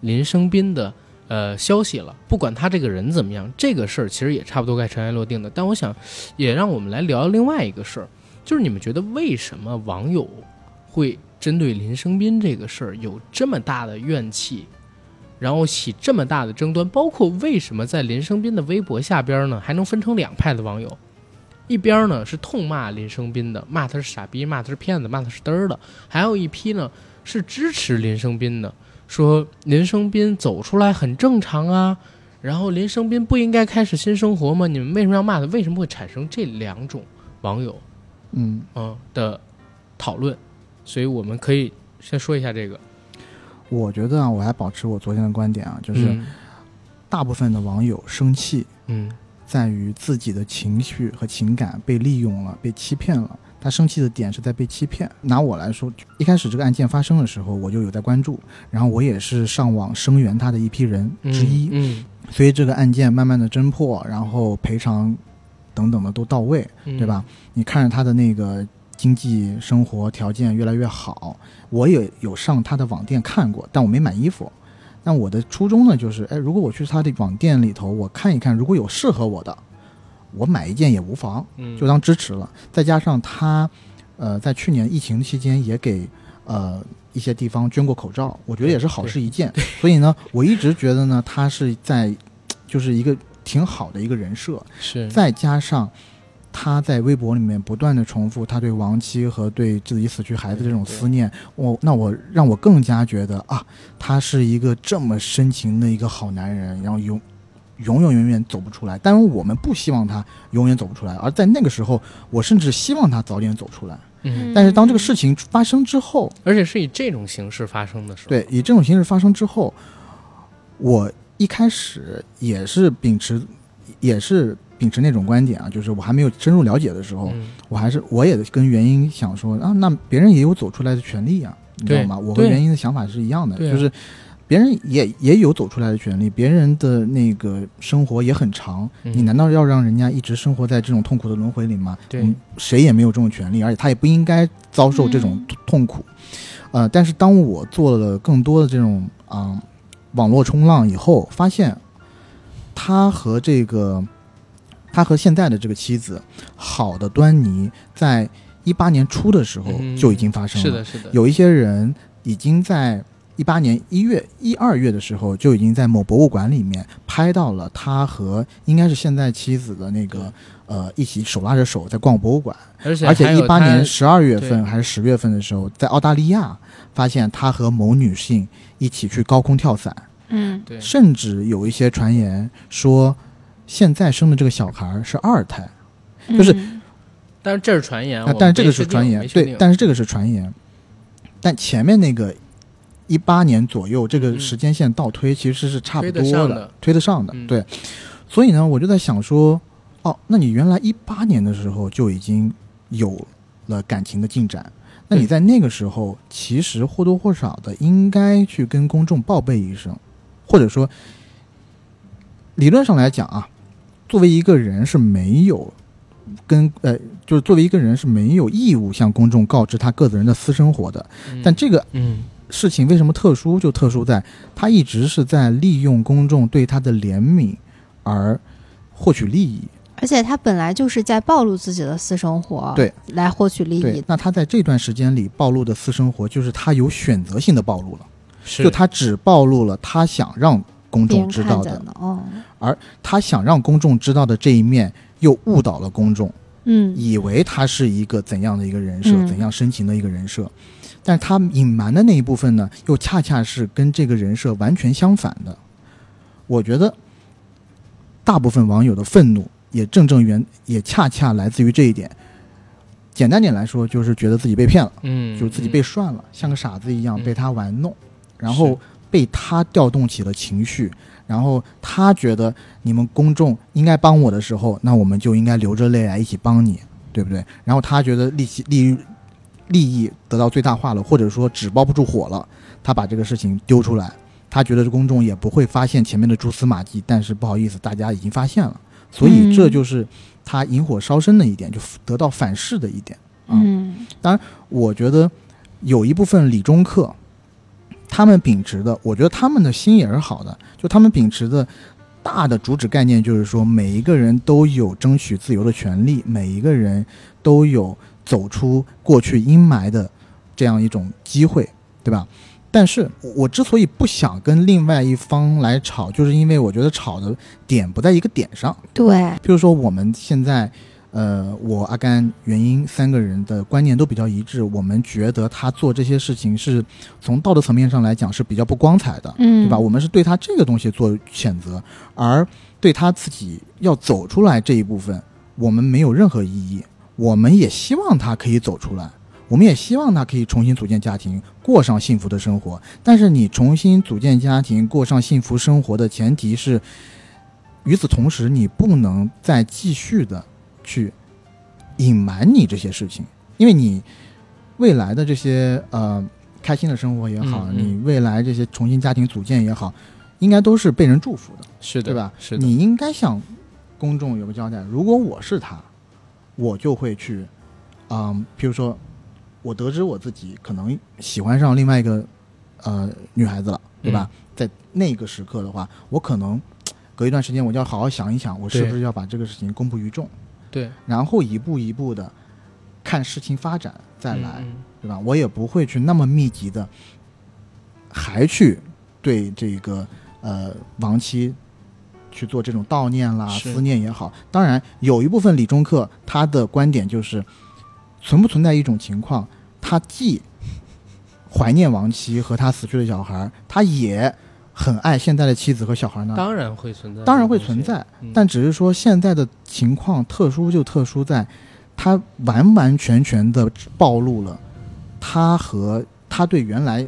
A: 林生斌的呃消息了。不管他这个人怎么样，这个事儿其实也差不多该尘埃落定的。但我想，也让我们来聊另外一个事儿，就是你们觉得为什么网友会针对林生斌这个事儿有这么大的怨气，然后起这么大的争端？包括为什么在林生斌的微博下边呢，还能分成两派的网友？一边呢是痛骂林生斌的，骂他是傻逼，骂他是骗子，骂他是嘚儿的；还有一批呢是支持林生斌的，说林生斌走出来很正常啊，然后林生斌不应该开始新生活吗？你们为什么要骂他？为什么会产生这两种网友
B: 嗯，
A: 嗯的讨论？所以我们可以先说一下这个，
B: 我觉得啊，我还保持我昨天的观点啊，就是
A: 嗯
B: 大部分的网友生气
A: 嗯
B: 在于自己的情绪和情感被利用了，被欺骗了。他生气的点是在被欺骗。拿我来说，一开始这个案件发生的时候，我就有在关注，然后我也是上网声援他的一批人
A: 嗯
B: 之一。
A: 嗯，
B: 所以这个案件慢慢的侦破，然后赔偿等等的都到位，
A: 嗯
B: 对吧？？你看着他的那个经济生活条件越来越好，我也有上他的网店看过，但我没买衣服。但我的初衷呢，就是，哎，如果我去他的网店里头，我看一看，如果有适合我的，我买一件也无妨，
A: 嗯，
B: 就当支持了。再加上他，呃，在去年疫情期间也给呃一些地方捐过口罩，我觉得也是好事一件。所以呢，我一直觉得呢，他是在就是一个挺好的一个人设。
A: 是
B: 再加上他在微博里面不断的重复他对亡妻和对自己死去孩子这种思念，我那我让我更加觉得啊，他是一个这么深情的一个好男人，然后永永永远远走不出来。但是我们不希望他永远走不出来，而在那个时候，我甚至希望他早点走出来。
A: 嗯，
B: 但是当这个事情发生之后，
A: 而且是以这种形式发生的时候，
B: 对，以这种形式发生之后，我一开始也是秉持，也是秉持那种观点啊，就是我还没有深入了解的时候，
A: 嗯，
B: 我还是我也跟原因想说啊，那别人也有走出来的权利啊，你知道吗？我和原因的想法是一样的，
A: 啊
B: 就是别人也也有走出来的权利，别人的那个生活也很长，
A: 嗯
B: 你难道要让人家一直生活在这种痛苦的轮回里吗？
A: 对
B: 嗯谁也没有这种权利，而且他也不应该遭受这种
C: 嗯
B: 痛苦。呃，但是当我做了更多的这种啊、网络冲浪以后，发现他和这个他和现在的这个妻子好的端倪，在一八年初的时候
A: 嗯
B: 就已经发生了。
A: 是的，是的，
B: 有一些人已经在一八年一月、一二月的时候，就已经在某博物馆里面拍到了他和应该是现在妻子的那个呃一起手拉着手在逛博物馆，
A: 而且
B: 而且一八年十二月份还是十月份的时候，在澳大利亚发现他和某女性一起去高空跳伞，
C: 嗯。
A: 对。
B: 甚至有一些传言说现在生的这个小孩是二胎。就是
C: 嗯
A: 但是这是传言，
B: 啊但是这个是传言对但是这个是传言。但前面那个一八年左右这个
A: 嗯
B: 时间线倒推，其实是差不多
A: 的
B: 推得上的。
A: 嗯
B: 对，所以呢，我就在想说，哦，那你原来一八年的时候就已经有了感情的进展，那你在那个时候其实或多或少的应该去跟公众报备一声，或者说，理论上来讲啊，作为一个人是没有跟呃，就是作为一个人是没有义务向公众告知他个人的私生活的。
A: 嗯
B: 但这个
A: 嗯
B: 事情为什么特殊？就特殊在他一直是在利用公众对他的怜悯而获取利益。
C: 而且他本来就是在暴露自己的私生活，
B: 对，
C: 来获取利益，。
B: 那他在这段时间里暴露的私生活，就是他有选择性的暴露了，
A: 是
B: 就他只暴露了他想让公众知道的，
C: 哦，
B: 他想让公众知道的这一面，又误导了公众。
C: 嗯
B: 以为他是一个怎样的一个人设，
C: 嗯
B: 怎样深情的一个人设，但是他隐瞒的那一部分呢，又恰恰是跟这个人设完全相反的。我觉得，大部分网友的愤怒也正正源也恰恰来自于这一点。简单点来说，就是觉得自己被骗了，
A: 嗯，
B: 就是自己被涮了，像个傻子一样
A: 嗯
B: 被他玩弄，然后被他调动起了情绪，然后他觉得你们公众应该帮我的时候，那我们就应该流着泪来一起帮你，对不对？然后他觉得利息利利益得到最大化了，或者说纸包不住火了，他把这个事情丢出来，他觉得公众也不会发现前面的蛛丝马迹，但是不好意思，大家已经发现了，所以
C: 嗯
B: 这就是他引火烧身的一点，就得到反噬的一点。啊
C: 嗯
B: 我觉得有一部分理中客，他们秉持的，我觉得他们的心也是好的，就他们秉持的大的主旨概念就是说，每一个人都有争取自由的权利，每一个人都有走出过去阴霾的这样一种机会，对吧？但是我之所以不想跟另外一方来吵，就是因为我觉得吵的点不在一个点上。
C: 对，
B: 譬如说我们现在，呃，我阿甘、元英三个人的观念都比较一致，我们觉得他做这些事情是从道德层面上来讲是比较不光彩的，
C: 嗯，
B: 对吧？我们是对他这个东西做谴责，而对他自己要走出来这一部分，我们没有任何异议。我们也希望他可以走出来，我们也希望他可以重新组建家庭，过上幸福的生活。但是你重新组建家庭，过上幸福生活的前提是，与此同时，你不能再继续的去隐瞒你这些事情，因为你未来的这些呃开心的生活也好，
A: 嗯嗯
B: 你未来这些重新家庭组建也好，应该都是被人祝福的。
A: 是的，
B: 对吧？
A: 是的，
B: 你应该向公众有个交代。如果我是他，我就会去嗯，比如说我得知我自己可能喜欢上另外一个呃女孩子了，对吧？在那个时刻的话，我可能隔一段时间我就要好好想一想，我是不是要把这个事情公布于众，
A: 对，
B: 然后一步一步的看事情发展再来，
A: 嗯
B: 对吧？我也不会去那么密集的还去对这个呃亡妻去做这种悼念啦、思念也好。当然，有一部分理中客他的观点就是存不存在一种情况，他既怀念亡妻和他死去的小孩，他也很爱现在的妻子和小孩呢？
A: 当然会存在，
B: 当然会存在，
A: 嗯
B: 但只是说现在的情况特殊就特殊在，他完完全全的暴露了他和他对原来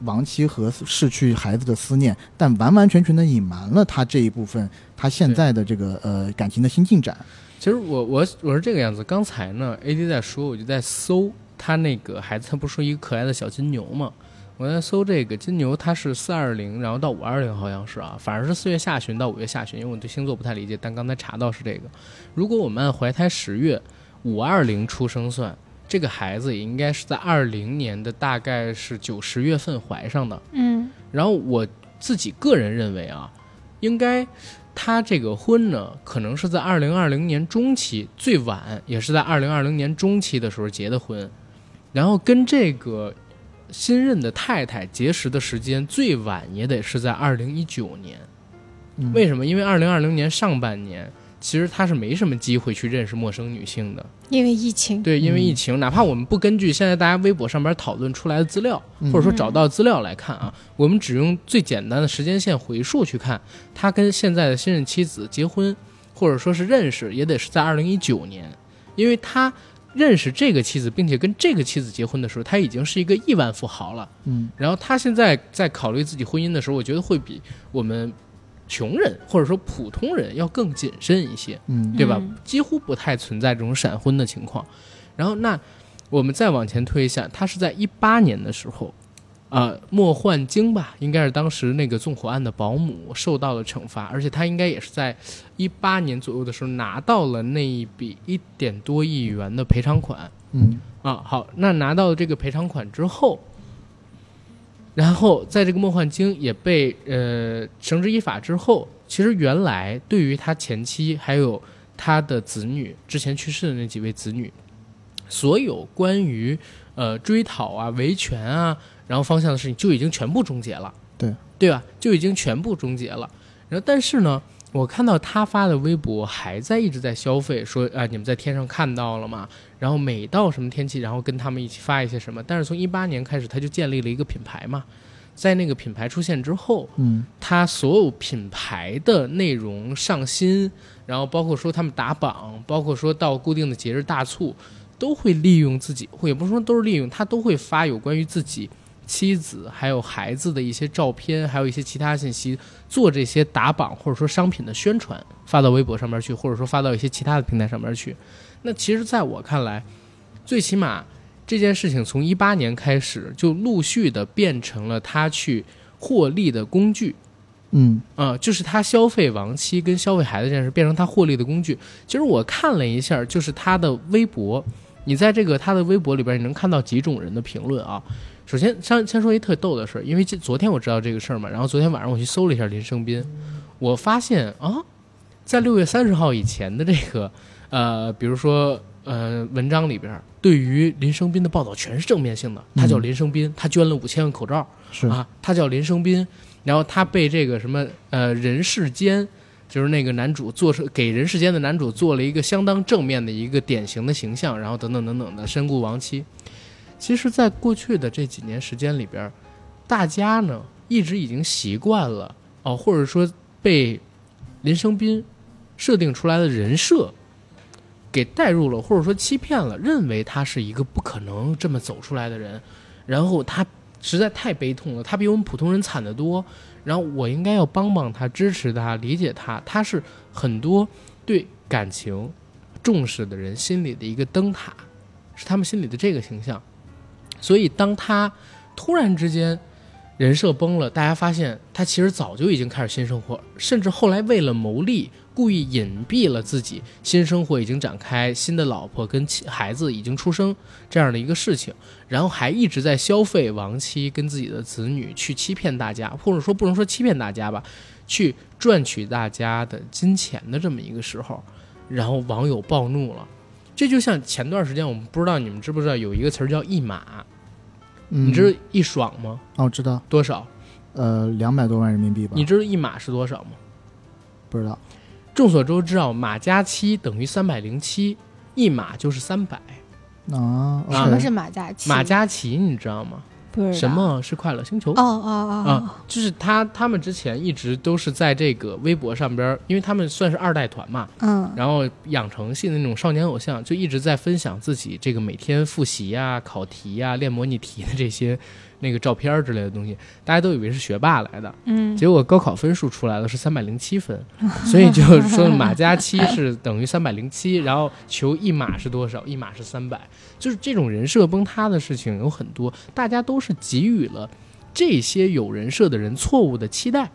B: 亡妻和逝去孩子的思念，但完完全全的隐瞒了他这一部分他现在的这个呃感情的新进展。
A: 其实我我我是这个样子，刚才呢，AD 在说，我就在搜他那个孩子，他不是说一个可爱的小金牛嘛？我在搜这个金牛，它是四二零，然后到五二零好像是啊，反正是四月下旬到五月下旬，因为我对星座不太理解，但刚才查到是这个。如果我们按怀胎十月五二零出生算，这个孩子也应该是在二零年的大概是九十月份怀上的。
C: 嗯
A: 然后我自己个人认为啊，应该他这个婚呢，可能是在二零二零年中期，最晚也是在二零二零年中期的时候结的婚，然后跟这个新任的太太结识的时间最晚也得是在二零一九年。
B: 嗯
A: 为什么？因为二零二零年上半年。其实他是没什么机会去认识陌生女性的，
C: 因为疫情，
A: 对，因为
B: 嗯。
A: 疫情，哪怕我们不根据现在大家微博上边讨论出来的资料，
B: 嗯。
A: 或者说找到资料来看啊，我们只用最简单的时间线回溯去看，他跟现在的新任妻子结婚，或者说是认识，也得是在二零一九年，因为他认识这个妻子，并且跟这个妻子结婚的时候，他已经是一个亿万富豪了。
B: 嗯。
A: 然后他现在在考虑自己婚姻的时候，我觉得会比我们穷人或者说普通人要更谨慎一些。
B: 嗯
A: 对吧
C: 嗯？
A: 几乎不太存在这种闪婚的情况。然后那我们再往前推一下，他是在一八年的时候，呃，莫焕晶吧，应该是当时那个纵火案的保姆受到了惩罚，而且他应该也是在一八年左右的时候拿到了那一笔一点多亿元的赔偿款。
B: 嗯
A: 啊，好，那拿到这个赔偿款之后，然后在这个梦幻经也被呃绳之以法之后，其实原来对于他前妻还有他的子女之前去世的那几位子女，所有关于呃追讨啊、维权啊，然后方向的事情就已经全部终结了，
B: 对
A: 对吧？就已经全部终结了。然后但是呢，我看到他发的微博还在一直在消费，说啊你们在天上看到了吗？然后每到什么天气，然后跟他们一起发一些什么。但是从一八年开始，他就建立了一个品牌嘛，在那个品牌出现之后，
B: 嗯
A: 他所有品牌的内容上新，然后包括说他们打榜，包括说到固定的节日大促，都会利用自己，或也不是说都是利用，他都会发有关于自己妻子还有孩子的一些照片，还有一些其他信息，做这些打榜或者说商品的宣传，发到微博上面去，或者说发到一些其他的平台上面去。那其实在我看来，最起码这件事情从一八年开始就陆续的变成了他去获利的工具。
B: 嗯
A: 啊、就是他消费亡妻跟消费孩子这件事变成他获利的工具。其实我看了一下，就是他的微博，你在这个他的微博里边，你能看到几种人的评论啊。首先，先先说一特逗的事儿，因为这昨天我知道这个事儿嘛，然后昨天晚上我去搜了一下林生斌，我发现啊，在六月三十号以前的这个呃，比如说呃文章里边，对于林生斌的报道全是正面性的。他叫
B: 嗯
A: 林生斌，他捐了五千万口罩，
B: 是
A: 啊，他叫林生斌，然后他被这个什么呃人世间，就是那个男主做出给人世间的男主做了一个相当正面的一个典型的形象，然后等等等等的身故亡妻。其实，在过去的这几年时间里边，大家呢一直已经习惯了哦，或者说被林生斌设定出来的人设给带入了，或者说欺骗了，认为他是一个不可能这么走出来的人，然后他实在太悲痛了，他比我们普通人惨得多，然后我应该要帮帮他，支持他，理解他，他是很多对感情重视的人心里的一个灯塔，是他们心里的这个形象。所以当他突然之间人设崩了，大家发现他其实早就已经开始新生活，甚至后来为了牟利，故意隐蔽了自己新生活已经展开，新的老婆跟孩子已经出生这样的一个事情，然后还一直在消费亡妻跟自己的子女，去欺骗大家，或者说不能说欺骗大家吧，去赚取大家的金钱的这么一个时候，然后网友暴怒了。这就像前段时间，我们不知道你们知不知道有一个词儿叫一码，
B: 嗯，
A: 你知道一爽吗？
B: 哦，我知道，
A: 多少？
B: 呃，两百多万人民币吧？
A: 你知道一码是多少吗？
B: 不知道？
A: 众所周知啊，马加七等于三百零七，一码就是三百。
B: 啊？
C: 什么是马加七？
A: 马加奇你知道吗？什？么是快乐星球？
C: 哦哦哦啊，
A: 就是他，他们之前一直都是在这个微博上边儿，因为他们算是二代团嘛，
C: 嗯
A: 然后养成系的那种少年偶像，就一直在分享自己这个每天复习呀、考题呀、练模拟题的这些那个照片儿之类的东西，大家都以为是学霸来的，
C: 嗯，
A: 结果高考分数出来了是三百零七分，[LAUGHS] 所以就说马加七是等于三百零七，然后求一码是多少？一码是三百，就是这种人设崩塌的事情有很多，大家都是给予了这些有人设的人错误的期待。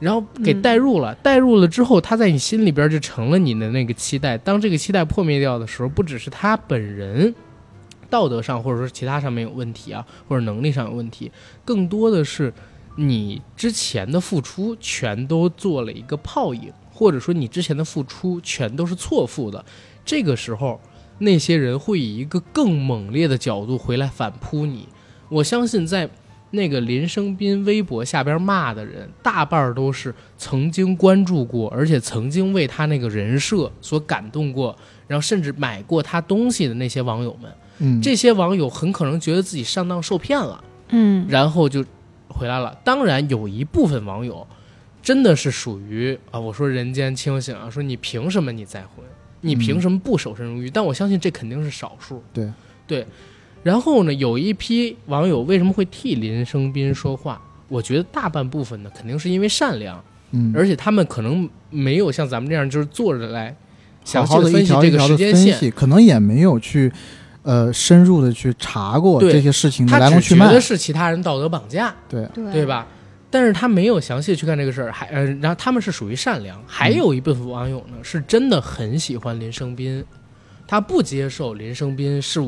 A: 然后给带入了，带入了之后，他在你心里边就成了你的那个期待。当这个期待破灭掉的时候，不只是他本人道德上或者说其他上面有问题啊，或者能力上有问题，更多的是你之前的付出全都做了一个泡影，或者说你之前的付出全都是错付的。这个时候，那些人会以一个更猛烈的角度回来反扑你。我相信在那个林生斌微博下边骂的人，大半都是曾经关注过，而且曾经为他那个人设所感动过，然后甚至买过他东西的那些网友们。
B: 嗯，
A: 这些网友很可能觉得自己上当受骗了。
C: 嗯
A: 然后就回来了。当然，有一部分网友真的是属于啊，我说人间清醒啊，说你凭什么你再婚？你凭什么不守身如玉？但我相信这肯定是少数。
B: 对
A: 对。然后呢，有一批网友为什么会替林生斌说话？我觉得大半部分呢，肯定是因为善良，
B: 嗯，
A: 而且他们可能没有像咱们这样就是坐着来详细
B: 好好的
A: 分析这个时间线。
B: 可能也没有去呃深入的去查过
A: 对
B: 这些事情的
A: 他
B: 来龙去脉
A: 只觉得，是其他人道德绑架，
B: 对，
C: 对
A: 对？吧？但是他没有详细去干这个事儿，还呃，然后他们是属于善良，还有一部分网友呢是真的很喜欢林生斌，他不接受林生斌是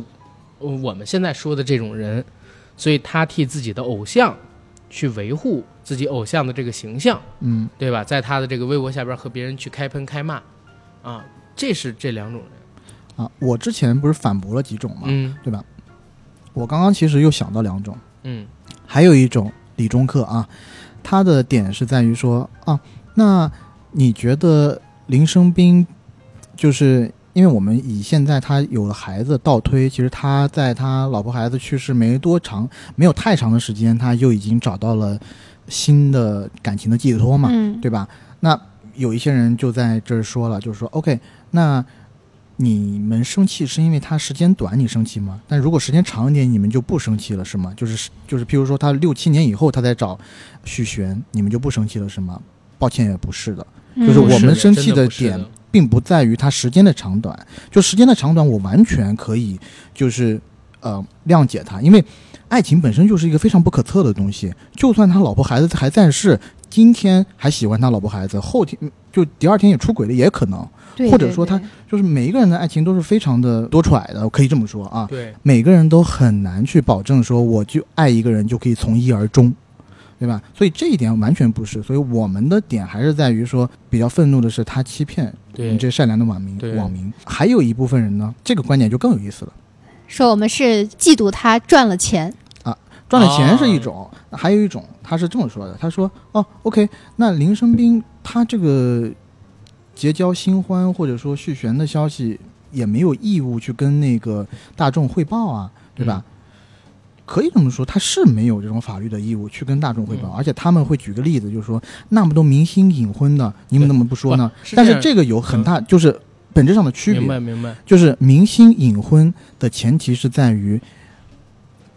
A: 呃我们现在说的这种人，所以他替自己的偶像去维护自己偶像的这个形象，
B: 嗯
A: 对吧？在他的这个微博下边和别人去开喷开骂，啊，这是这两种人，
B: 啊，我之前不是反驳了几种嘛，
A: 嗯
B: 对吧？我刚刚其实又想到两种，
A: 嗯
B: 还有一种理中客啊，他的点是在于说啊，那你觉得林生斌就是因为我们以现在他有了孩子倒推，其实他在他老婆孩子去世没多长，没有太长的时间，他就已经找到了新的感情的寄托嘛，
C: 嗯，
B: 对吧？那有一些人就在这儿说了，就是说，OK，那你们生气是因为他时间短你生气吗？但如果时间长一点，你们就不生气了是吗？就是就是，譬如说他六七年以后他再找许璇，你们就不生气了是吗？抱歉，也不是的，
C: 嗯
B: 就是我们生气
A: 的
B: 的点并不在于他时间的长短，就时间的长短，我完全可以就是呃谅解他，因为爱情本身就是一个非常不可测的东西。就算他老婆孩子还在世，今天还喜欢他老婆孩子，后天就第二天也出轨了，也可能。
C: 对对
B: 或者说他就是每一个人的爱情都是非常的多舛的，我可以这么说啊。
A: 对，
B: 每个人都很难去保证说我就爱一个人就可以从一而终，对吧？所以这一点完全不是。所以我们的点还是在于说，比较愤怒的是他欺骗
A: 对
B: 你这善良的网民网民。还有一部分人呢，这个观点就更有意思了。
C: 说我们是嫉妒他赚了钱啊，
B: 赚了钱是一
A: 哦
B: 种，还有一种他是这么说的：他说，哦，OK，那林生斌他这个结交新欢或者说续弦的消息，也没有义务去跟那个大众汇报啊，对吧？可以这么说，他是没有这种法律的义务去跟大众汇报，
A: 嗯
B: 而且他们会举个例子，就是说那么多明星隐婚的，你们怎么不说呢？
A: 是
B: 但是这个有很大，就是本质上的区别。
A: 明白明白，
B: 就是明星隐婚的前提是在于，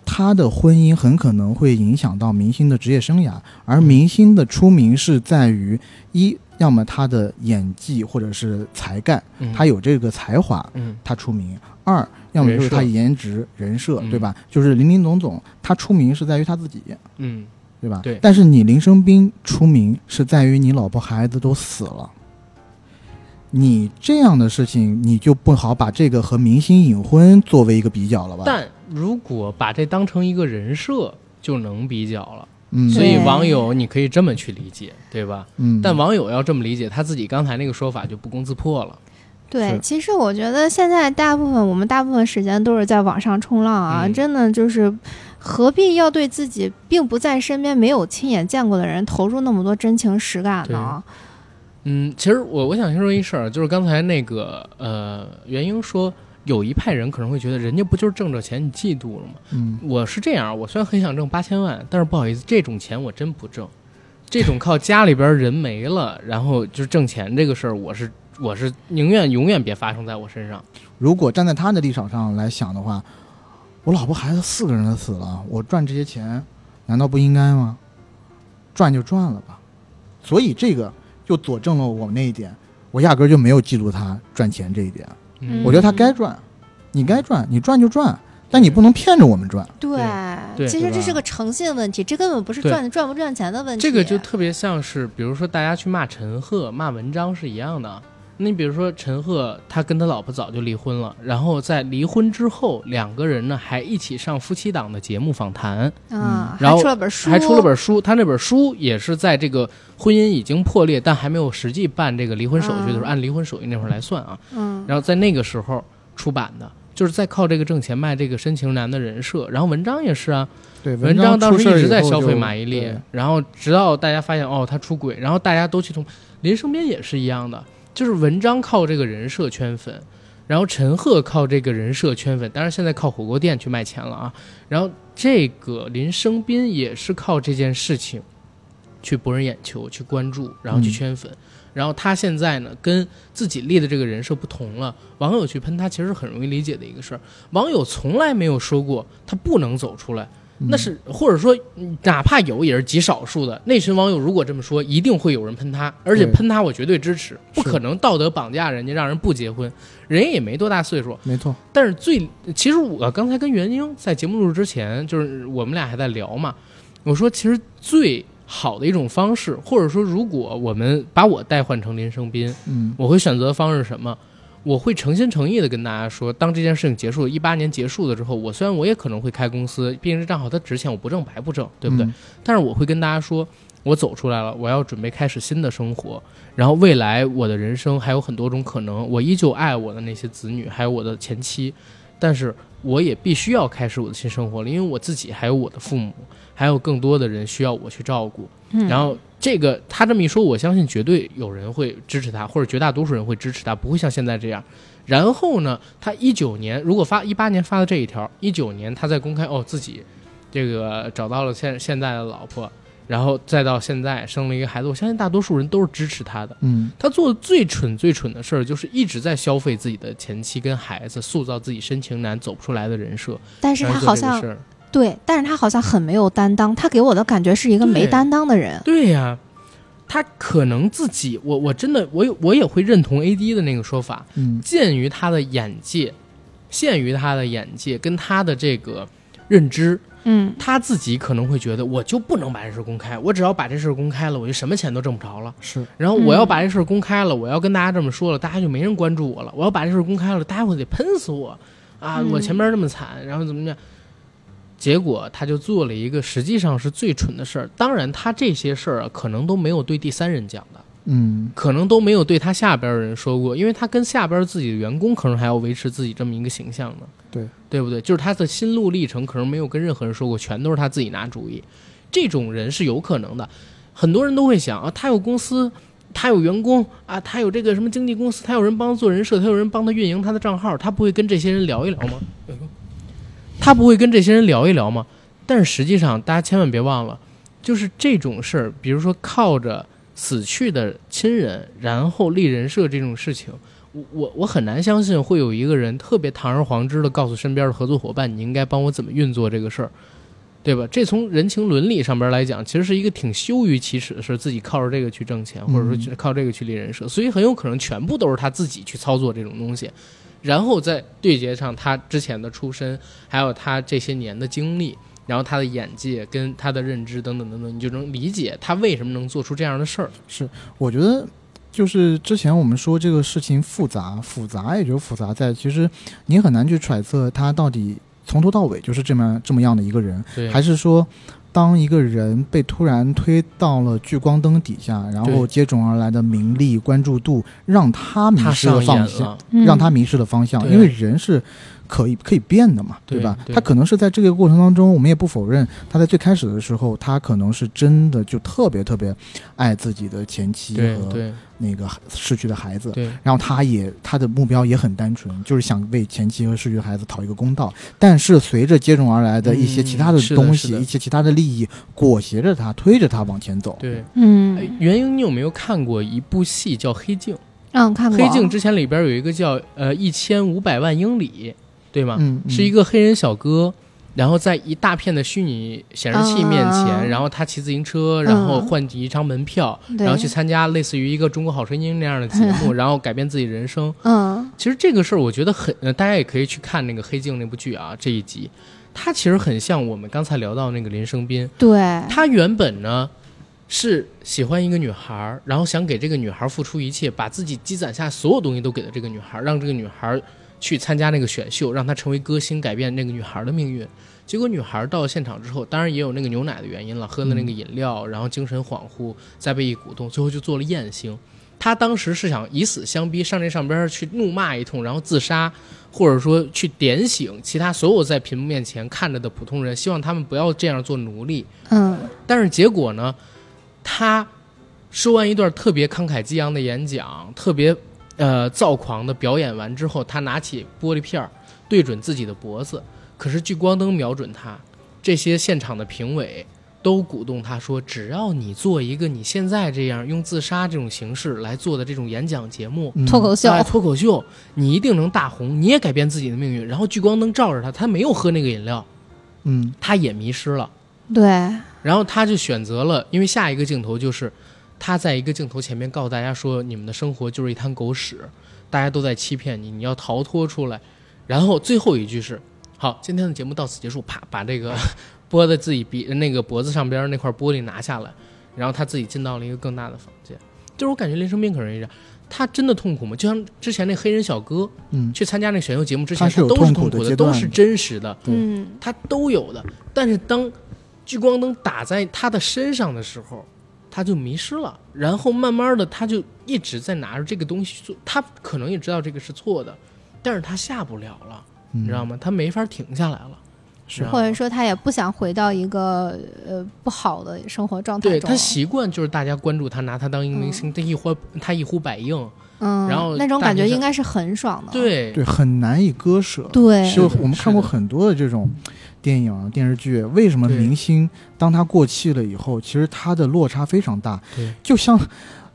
B: 他的婚姻很可能会影响到明星的职业生涯，而明星的出名是在于一，要么他的演技或者是才干，
A: 嗯。
B: 他有这个才华，
A: 嗯。
B: 他出名；二要么就是他颜值人设，
A: 嗯。
B: 对吧？就是林林总总，他出名是在于他自己，
A: 嗯，
B: 对吧？
A: 对。
B: 但是你林生斌出名是在于你老婆孩子都死了，你这样的事情，你就不好把这个和明星隐婚作为一个比较了吧？
A: 但如果把这当成一个人设，就能比较了。
B: 嗯，
A: 所以网友你可以这么去理解，对吧？
B: 嗯，
A: 但网友要这么理解，他自己刚才那个说法就不攻自破了。
C: 对，其实我觉得现在大部分我们大部分时间都是在网上冲浪啊，
A: 嗯
C: 真的就是何必要对自己并不在身边、没有亲眼见过的人投入那么多真情实感呢？
A: 嗯，其实我我想先说一事儿，就是刚才那个呃，袁英说有一派人可能会觉得人家不就是挣着钱你嫉妒了吗？
B: 嗯，
A: 我是这样，我虽然很想挣八千万，但是不好意思，这种钱我真不挣。这种靠家里边人没了，然后就是挣钱这个事儿，我是我是宁愿永远别发生在我身上。
B: 如果站在他的立场上来想的话，我老婆孩子四个人都死了，我赚这些钱难道不应该吗？赚就赚了吧。所以这个就佐证了我那一点，我压根儿就没有嫉妒他赚钱这一点。
C: 嗯
B: 我觉得他该赚，你该赚，你赚就赚，但你不能骗着我们赚。
C: 对，
A: 对
C: 其实这是个诚信问题，这根本不是赚赚不赚钱的问题。
A: 这个就特别像是，比如说大家去骂陈赫、骂文章是一样的。你比如说陈赫，他跟他老婆早就离婚了，然后在离婚之后，两个人呢还一起上夫妻档的节目访谈，
C: 嗯，
A: 然后
C: 还出了本书，
A: 还出了本书。他那本书也是在这个婚姻已经破裂，但还没有实际办这个离婚手续的时候，
C: 嗯
A: 按离婚手续那会儿来算啊。
C: 嗯，
A: 然后在那个时候出版的，就是在靠这个挣钱卖这个深情男的人设。然后文章也是啊，
B: 对，
A: 文章当时一直在消费马伊
B: 伊
A: 琍，然后直到大家发现哦他出轨，然后大家都去同林生斌也是一样的，就是文章靠这个人设圈粉，然后陈赫靠这个人设圈粉，当然现在靠火锅店去卖钱了啊。然后这个林生斌也是靠这件事情去博人眼球、去关注，然后去
B: 嗯
A: 圈粉。然后他现在呢，跟自己立的这个人设不同了，网友去喷他，其实是很容易理解的一个事儿。网友从来没有说过他不能走出来，
B: 嗯
A: 那是或者说嗯哪怕有也是极少数的。那群网友如果这么说，一定会有人喷他，而且喷他我绝对支持，不可能道德绑架人家让人不结婚，人也没多大岁数。
B: 没错，
A: 但是最其实我刚才跟袁英在节目录制之前，就是我们俩还在聊嘛，我说其实最好的一种方式，或者说如果我们把我代换成林生斌，
B: 嗯
A: 我会选择的方式是什么？我会诚心诚意的跟大家说，当这件事情结束，一八年结束了之后，我虽然我也可能会开公司，毕竟这账号它值钱，我不挣白不挣，对不对？
B: 嗯
A: 但是我会跟大家说，我走出来了，我要准备开始新的生活，然后未来我的人生还有很多种可能，我依旧爱我的那些子女，还有我的前妻，但是我也必须要开始我的新生活了，因为我自己还有我的父母，还有更多的人需要我去照顾。
C: 嗯
A: 然后这个他这么一说，我相信绝对有人会支持他，或者绝大多数人会支持他，不会像现在这样。然后呢，他一九年如果发一八年发的这一条，一九年他在公开哦自己这个找到了现现在的老婆，然后再到现在生了一个孩子，我相信大多数人都是支持他的。
B: 嗯
A: 他做的最蠢最蠢的事儿，就是一直在消费自己的前妻跟孩子，塑造自己深情男走不出来的人设。
C: 但是他好像对，但是他好像很没有担当，他给我的感觉是一个没担当的人。
A: 对呀、他可能自己，我我真的我有我也会认同 A D 的那个说法，
B: 嗯
A: 鉴于他的眼界，限于他的眼界跟他的这个认知，
C: 嗯，
A: 他自己可能会觉得我就不能把这事儿公开，我只要把这事儿公开了，我就什么钱都挣不着了。
B: 是
A: 然后我要
C: 嗯
A: 把这事儿公开了，我要跟大家这么说了，大家就没人关注我了。我要把这事儿公开了，大家会得喷死我啊！
C: 嗯
A: 我前面这么惨，然后怎么样？结果他就做了一个实际上是最蠢的事儿。当然，他这些事儿啊，可能都没有对第三人讲的，
B: 嗯
A: 可能都没有对他下边的人说过，因为他跟下边自己的员工可能还要维持自己这么一个形象呢。
B: 对，
A: 对不对？就是他的心路历程可能没有跟任何人说过，全都是他自己拿主意。这种人是有可能的，很多人都会想啊，他有公司，他有员工啊，他有这个什么经纪公司，他有人帮他做人设，他有人帮他运营他的账号，他不会跟这些人聊一聊吗？他不会跟这些人聊一聊吗？但是实际上，大家千万别忘了，就是这种事儿，比如说靠着死去的亲人，然后立人设这种事情，我我我很难相信会有一个人特别堂而皇之的告诉身边的合作伙伴，你应该帮我怎么运作这个事儿，对吧？这从人情伦理上边来讲，其实是一个挺羞于启齿的事，自己靠着这个去挣钱，或者说去靠这个去立人设，所以很有可能全部都是他自己去操作这种东西。然后再对接上他之前的出身，还有他这些年的经历，然后他的眼界跟他的认知等等等等，你就能理解他为什么能做出这样的事儿。
B: 是我觉得就是之前我们说这个事情复杂，复杂也就复杂在，其实你很难去揣测他到底从头到尾就是这么这么样的一个人，还是说。当一个人被突然推到了聚光灯底下，然后接踵而来的名利关注度，让他迷失了方向，让他迷失了方向。
A: 对。
B: 因为人是可以可以变的嘛，
A: 对
B: 吧？
A: 对。
B: 他可能是在这个过程当中，我们也不否认，他在最开始的时候，他可能是真的就特别特别爱自己的前妻和
A: 对对
B: 那个逝去的孩子。
A: 对
B: 然后他也他的目标也很单纯，就是想为前妻和逝去的孩子讨一个公道。但是随着接踵而来的一些其他的东西，一些其他的利益裹挟着他，推着他往前走。
A: 对。哎
C: 嗯
A: 袁英，你有没有看过一部戏叫《黑镜》？
C: 嗯，看过
A: 黑镜之前里边有一个叫呃一千五百万英里，对吗？
B: 嗯，嗯
A: 是一个黑人小哥，然后在一大片的虚拟显示器面前，
C: 嗯
A: 然后他骑自行车，然后换一张门票，
C: 对
A: 然后去参加类似于一个《中国好声音》那样的节目，然后改变自己人生。
C: 嗯。
A: 其实这个事儿，我觉得很，呃大家也可以去看那个《黑镜》那部剧啊，这一集，它其实很像我们刚才聊到那个林生斌，
C: 对，
A: 他原本呢是喜欢一个女孩儿，然后想给这个女孩儿付出一切，把自己积攒下所有东西都给了这个女孩儿，让这个女孩儿去参加那个选秀，让她成为歌星，改变那个女孩的命运。结果女孩到了现场之后，当然也有那个牛奶的原因了，喝了那个饮料，然后精神恍惚，再被一鼓动，最后就做了艳星。她当时是想以死相逼，上这上边去怒骂一通，然后自杀，或者说去点醒其他所有在屏幕面前看着的普通人，希望他们不要这样做奴隶。
C: 嗯
A: 但是结果呢，她说完一段特别慷慨激昂的演讲，特别呃躁狂的表演完之后，他拿起玻璃片儿对准自己的脖子，可是聚光灯瞄准他，这些现场的评委都鼓动他说：“只要你做一个你现在这样用自杀这种形式来做的这种演讲节目。”
B: 嗯
C: 脱口秀
A: 哎，脱口秀，你一定能大红，你也改变自己的命运。然后聚光灯照着他，他没有喝那个饮料，
B: 嗯
A: 他也迷失了。
C: 对，
A: 然后他就选择了，因为下一个镜头就是他在一个镜头前面告诉大家说，你们的生活就是一滩狗屎，大家都在欺骗你，你要逃脱出来。然后最后一句是，好，今天的节目到此结束，啪，把这个 [LAUGHS] 拨在自己鼻那个脖子上边那块玻璃拿下来，然后他自己进到了一个更大的房间。就是我感觉林生斌可能也这样，他真的痛苦吗？就像之前那黑人小哥
B: 嗯
A: 去参加那选秀节目之前，
B: 他
A: 都是
B: 痛苦
A: 的，都是真实的。
C: 嗯
A: 他都有的。但是当聚光灯打在他的身上的时候，他就迷失了。然后慢慢的，他就一直在拿着这个东西做。他可能也知道这个是错的，但是他下不了了，
B: 嗯
A: 你知道吗？他没法停下来了。
B: 是
C: 或者说他也不想回到一个呃不好的生活状态中
A: 对他，习惯就是大家关注他，拿他当一个明星，他一呼他一呼百应。
C: 嗯，
A: 然后
C: 那种感觉应该是很爽的，
A: 对
B: 对，很难以割舍。
C: 对
B: 就我们看过很多的这种电影啊、电视剧，为什么明星当他过气了以后，其实他的落差非常大。
A: 对，
B: 就像《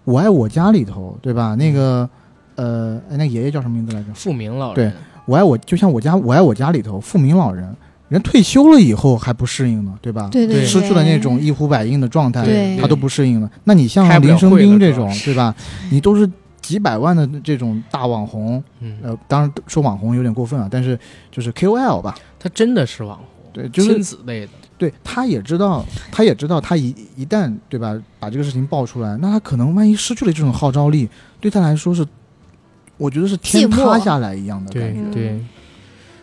B: 我爱我家》里头，对吧？那个呃，哎那爷爷叫什么名字来着？
A: 富明老人对，
B: 我爱我，就像我家《我爱我家》里头，富明老人，人退休了以后还不适应呢，对吧？
A: 对
C: 对对，
B: 失去了那种一呼百应的状态，他都不适应了。那你像林生斌这种对吧？你都是几百万的这种大网红，
A: 嗯，
B: 呃，当然说网红有点过分啊，但是就是 KOL 吧，
A: 他真的是网红，
B: 对，就是
A: 亲子类的。
B: 对，他也知道，他也知道，他一一旦对吧，把这个事情爆出来，那他可能万一失去了这种号召力，对他来说是，我觉得是天塌下来一样的感觉。
C: 嗯
A: 对，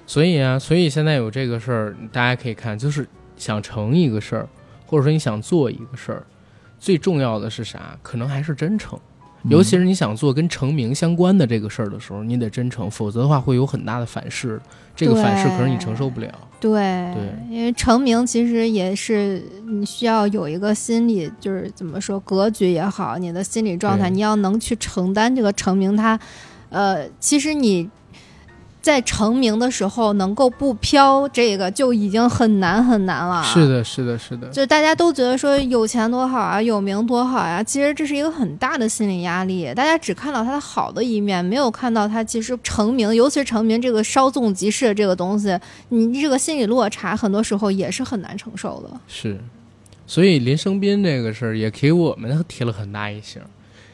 A: 所以啊，所以现在有这个事儿，大家可以看，就是想成一个事儿，或者说你想做一个事儿，最重要的是啥？可能还是真诚。
B: 嗯
A: 尤其是你想做跟成名相关的这个事儿的时候，你得真诚，否则的话会有很大的反噬。这个反噬可是你承受不了。
C: 对
A: 对
C: 因为成名其实也是你需要有一个心理，就是怎么说格局也好，你的心理状态，你要能去承担这个成名它。呃，其实你在成名的时候能够不飘，这个就已经很难很难了。
A: 是。的，是的，是的，
C: 就大家都觉得说有钱多好啊，有名多好呀、其实这是一个很大的心理压力。大家只看到他的好的一面，没有看到他其实成名，尤其是成名这个稍纵即逝的这个东西，你这个心理落差很多时候也是很难承受的。
A: 是。所以林生斌这个事儿也给我们提了很大一醒。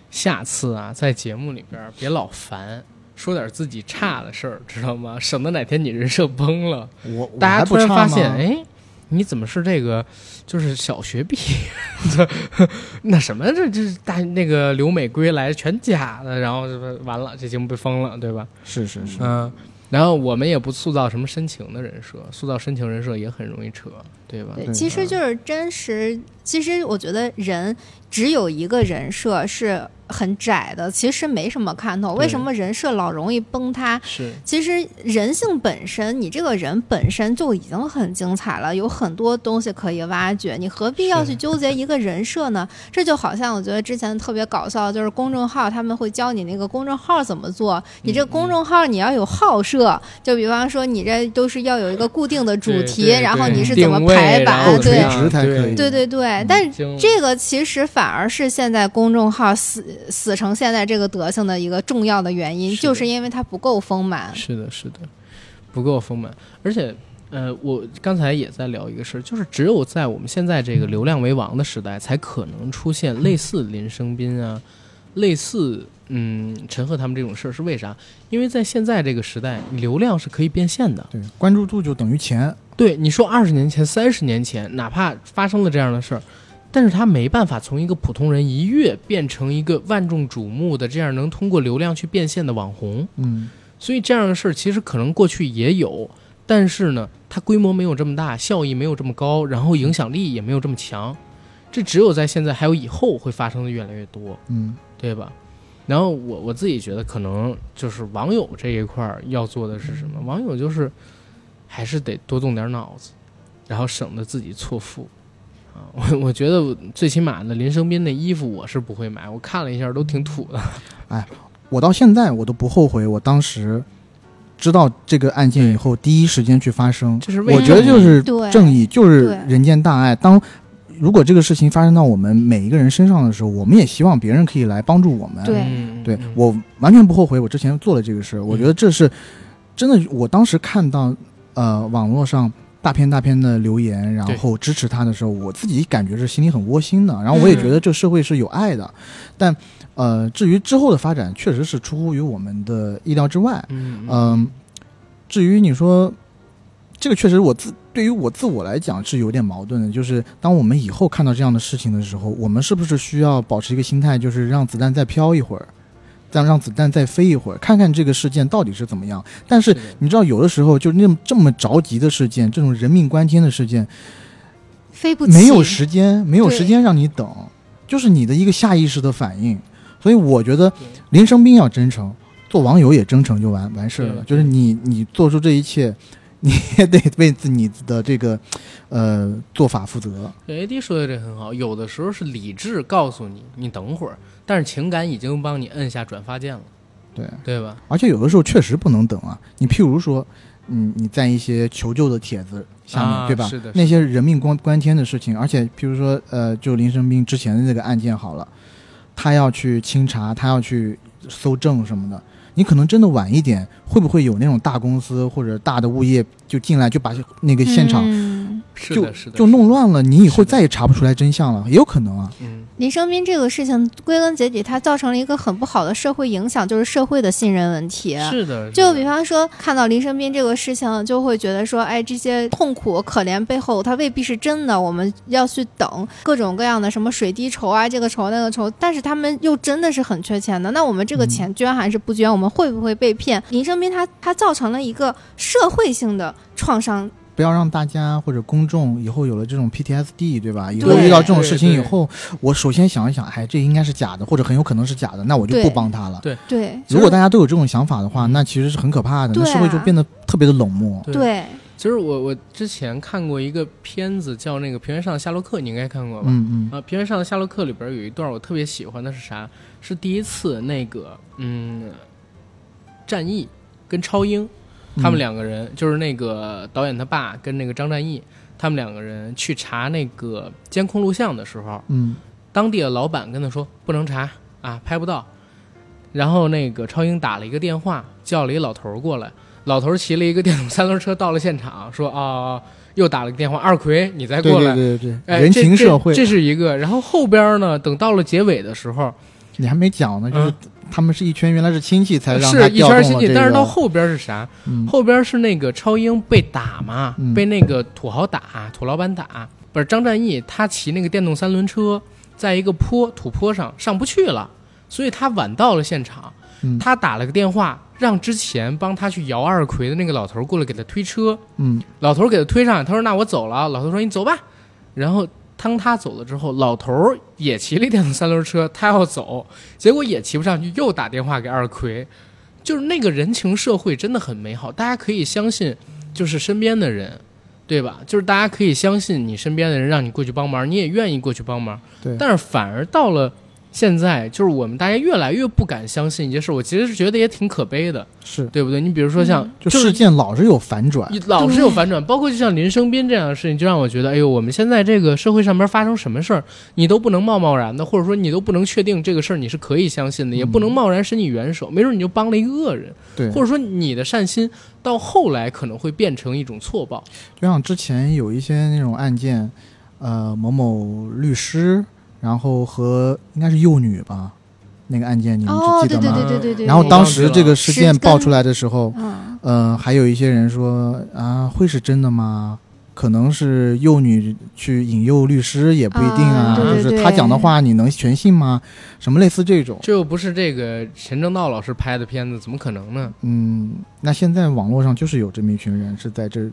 A: 下次啊，在节目里边别老烦，说点自己差的事儿，知道吗？[LAUGHS] 省得哪天你人设崩了，
B: 我我
A: 大家突然发现，
B: 吗
A: 哎，你怎么是这个？就是小学毕业，[LAUGHS] 那什么这这大那个留美归来全假的，然后完了，这节目被封了，对吧？
B: 是是是，
A: 嗯，然后我们也不塑造什么深情的人设，塑造深情人设也很容易扯，对吧？
C: 对，其实就是真实。其实我觉得人只有一个人设是很窄的，其实没什么看头。为什么人设老容易崩塌？
A: 是，
C: 其实人性本身，你这个人本身就已经很精彩了，有很多东西可以挖掘，你何必要去纠结一个人设呢？这就好像我觉得之前特别搞笑，就是公众号他们会教你那个公众号怎么做，你这个公众号你要有号设，就比方说你这都是要有一个固定的主题，然后你是怎么
A: 定位然
C: 排版
A: 后，
C: 对
B: 垂直才可以
C: 对对对，但是这个其实反而是现在公众号死死成现在这个德行的一个重要的原因，
A: 是
C: 就是因为它不够丰满。
A: 是的，是的，不够丰满，而且。呃，我刚才也在聊一个事儿，就是只有在我们现在这个流量为王的时代，才可能出现类似林生斌啊，类似嗯陈赫他们这种事儿。是为啥？因为在现在这个时代，流量是可以变现的。
B: 对，关注度就等于钱，
A: 对，你说二十年前、三十年前，哪怕发生了这样的事儿，但是他没办法从一个普通人一跃变成一个万众瞩目的这样能通过流量去变现的网红。
B: 嗯，
A: 所以这样的事儿其实可能过去也有，但是呢，它规模没有这么大，效益没有这么高，然后影响力也没有这么强。这只有在现在还有以后会发生的越来越多，
B: 嗯，
A: 对吧？然后我我自己觉得，可能就是网友这一块儿要做的是什么？网友就是还是得多动点脑子，然后省得自己错付。啊，我我觉得最起码的林生斌那衣服我是不会买，我看了一下都挺土的。[LAUGHS]
B: 哎我到现在我都不后悔，我当时知道这个案件以后，第一时间去发声，
A: 这是为
B: 我觉得就是正义，就是人间大爱。当如果这个事情发生到我们每一个人身上的时候，我们也希望别人可以来帮助我们。
C: 对
A: 嗯
B: 对
A: 嗯
B: 我完全不后悔我之前做了这个事，我觉得这是真的。我当时看到呃网络上大片大片的留言，然后支持他的时候，我自己感觉是心里很窝心的。然后我也
C: 嗯
B: 觉得这社会是有爱的，但呃至于之后的发展，确实是出乎于我们的意料之外。
A: 嗯，
B: 至于你说这个，确实我自对于我自我来讲是有点矛盾的。就是当我们以后看到这样的事情的时候，我们是不是需要保持一个心态，就是让子弹再飘一会儿，再让子弹再飞一会儿，看看这个事件到底是怎么样？但是你知道，有的时候就那么这么着急的事件，这种人命关天的事件，
C: 飞不，
B: 没有时间，没有时间让你等，就是你的一个下意识的反应。所以我觉得林生斌要真诚，做网友也真诚就完完事儿了。就是你你做出这一切，你也得为自己的这个呃做法负责。
A: 对 AD 说的这很好，有的时候是理智告诉你你等会儿，但是情感已经帮你摁下转发键了，
B: 对，
A: 对吧？
B: 而且有的时候确实不能等啊。你譬如说，嗯，你在一些求救的帖子下面，
A: 啊
B: 对吧？
A: 是的，
B: 那些人命关关天的事情，而且譬如说，呃，就林生斌之前的那个案件好了，他要去清查，他要去搜证什么的，你可能真的晚一点，会不会有那种大公司或者大的物业就进来就把那个现场就
A: 是的，是的，
B: 就弄乱了，你以后再也查不出来真相了，也有可能啊。
A: 嗯，
C: 林生斌这个事情归根结底，它造成了一个很不好的社会影响，就是社会的信任问题。
A: 是的，
C: 就是
A: 的
C: 比方说，看到林生斌这个事情，就会觉得说，哎，这些痛苦、可怜背后，它未必是真的。我们要去等各种各样的什么水滴筹啊，这个筹那个筹，但是他们又真的是很缺钱的。那我们这个钱捐还是不捐？我们会不会被骗？林生斌他他造成了一个社会性的创伤。
B: 不要让大家或者公众以后有了这种 PTSD，对吧？以后遇到这种事情以
A: 对对
B: 后，我首先想一想，哎，这应该是假的，或者很有可能是假的，那我就不帮他了。
C: 对
B: 如果大家都有这种想法的话，
A: 嗯
B: 那其实是很可怕的，那社会就变得特别的冷漠。
A: 对
C: 对，
A: 其实我我之前看过一个片子叫那个《平原上的夏洛克》，你应该看过吧？
B: 嗯嗯
A: 啊，《平原上的夏洛克》里边有一段我特别喜欢的是啥？是第一次那个嗯，战役跟超英他们
B: 嗯
A: 两个人，就是那个导演他爸跟那个张战义，他们两个人去查那个监控录像的时候，
B: 嗯
A: 当地的老板跟他说不能查啊，拍不到。然后那个超英打了一个电话，叫了一老头儿过来，老头儿骑了一个电动三轮车到了现场，说啊，又打了个电话，二奎你再过来。
B: 对对对
A: 哎，
B: 人情社会
A: 这，这是一个。然后后边呢，等到了结尾的时候，
B: 你还没讲呢，就是
A: 嗯
B: 他们是一圈原来是亲戚才让他
A: 是一圈亲戚，但是到后边是啥？
B: 嗯
A: 后边是那个超英被打嘛，
B: 嗯
A: 被那个土豪打，土老板打，不是张战义，他骑那个电动三轮车，在一个坡土坡上上不去了，所以他晚到了现场。
B: 嗯
A: 他打了个电话，让之前帮他去摇二奎的那个老头过来给他推车。
B: 嗯
A: 老头给他推上，他说：“那我走了。”老头说：“你走吧。”然后当他走了之后，老头儿也骑了一电动三轮车，他要走，结果也骑不上去，又打电话给二奎。就是那个人情社会真的很美好，大家可以相信，就是身边的人，对吧？就是大家可以相信你身边的人让你过去帮忙，你也愿意过去帮忙。
B: 对
A: 但是反而到了现在，就是我们大家越来越不敢相信一件事，我其实是觉得也挺可悲的，
B: 是，
A: 对不对？你比如说像，
B: 就事件老是有反转，
A: 你老是有反转，包括就像林生斌这样的事情，就让我觉得，哎呦，我们现在这个社会上面发生什么事儿，你都不能贸贸然的，或者说你都不能确定这个事儿你是可以相信的，也不能贸然伸你援手，没准你就帮了一个恶人，
B: 对，
A: 或者说你的善心到后来可能会变成一种错报。
B: 就像之前有一些那种案件，呃，某某律师，然后和应该是幼女吧，那个案件你们
C: 哦，对对
B: 记得吗？
C: 对对对对。
B: 然后当时这个事件爆出来的时候，
C: 嗯，
B: 呃，还有一些人说啊，会是真的吗？可能是幼女去引诱律师也不一定啊，
C: 啊对对
B: 就是他讲的话你能全信吗？什么类似这种？
A: 这又不是这个陈正道老师拍的片子，怎么可能呢？
B: 嗯，那现在网络上就是有这么一群人是在这，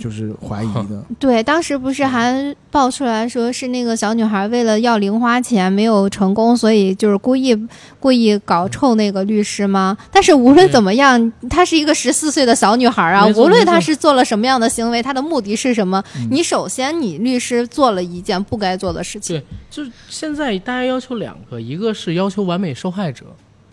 B: 就是怀疑的。[LAUGHS]
C: 对，当时不是还爆出来说是那个小女孩为了要零花钱没有成功，所以就是故意故意搞臭那个律师吗？但是无论怎么样，她是一个十四岁的小女孩啊，无论她是做了什么样的行为，她的目的是什么？
B: 嗯
C: 你首先你律师做了一件不该做的事情，
A: 对，就是现在大家要求两个，一个是要求完美受害者，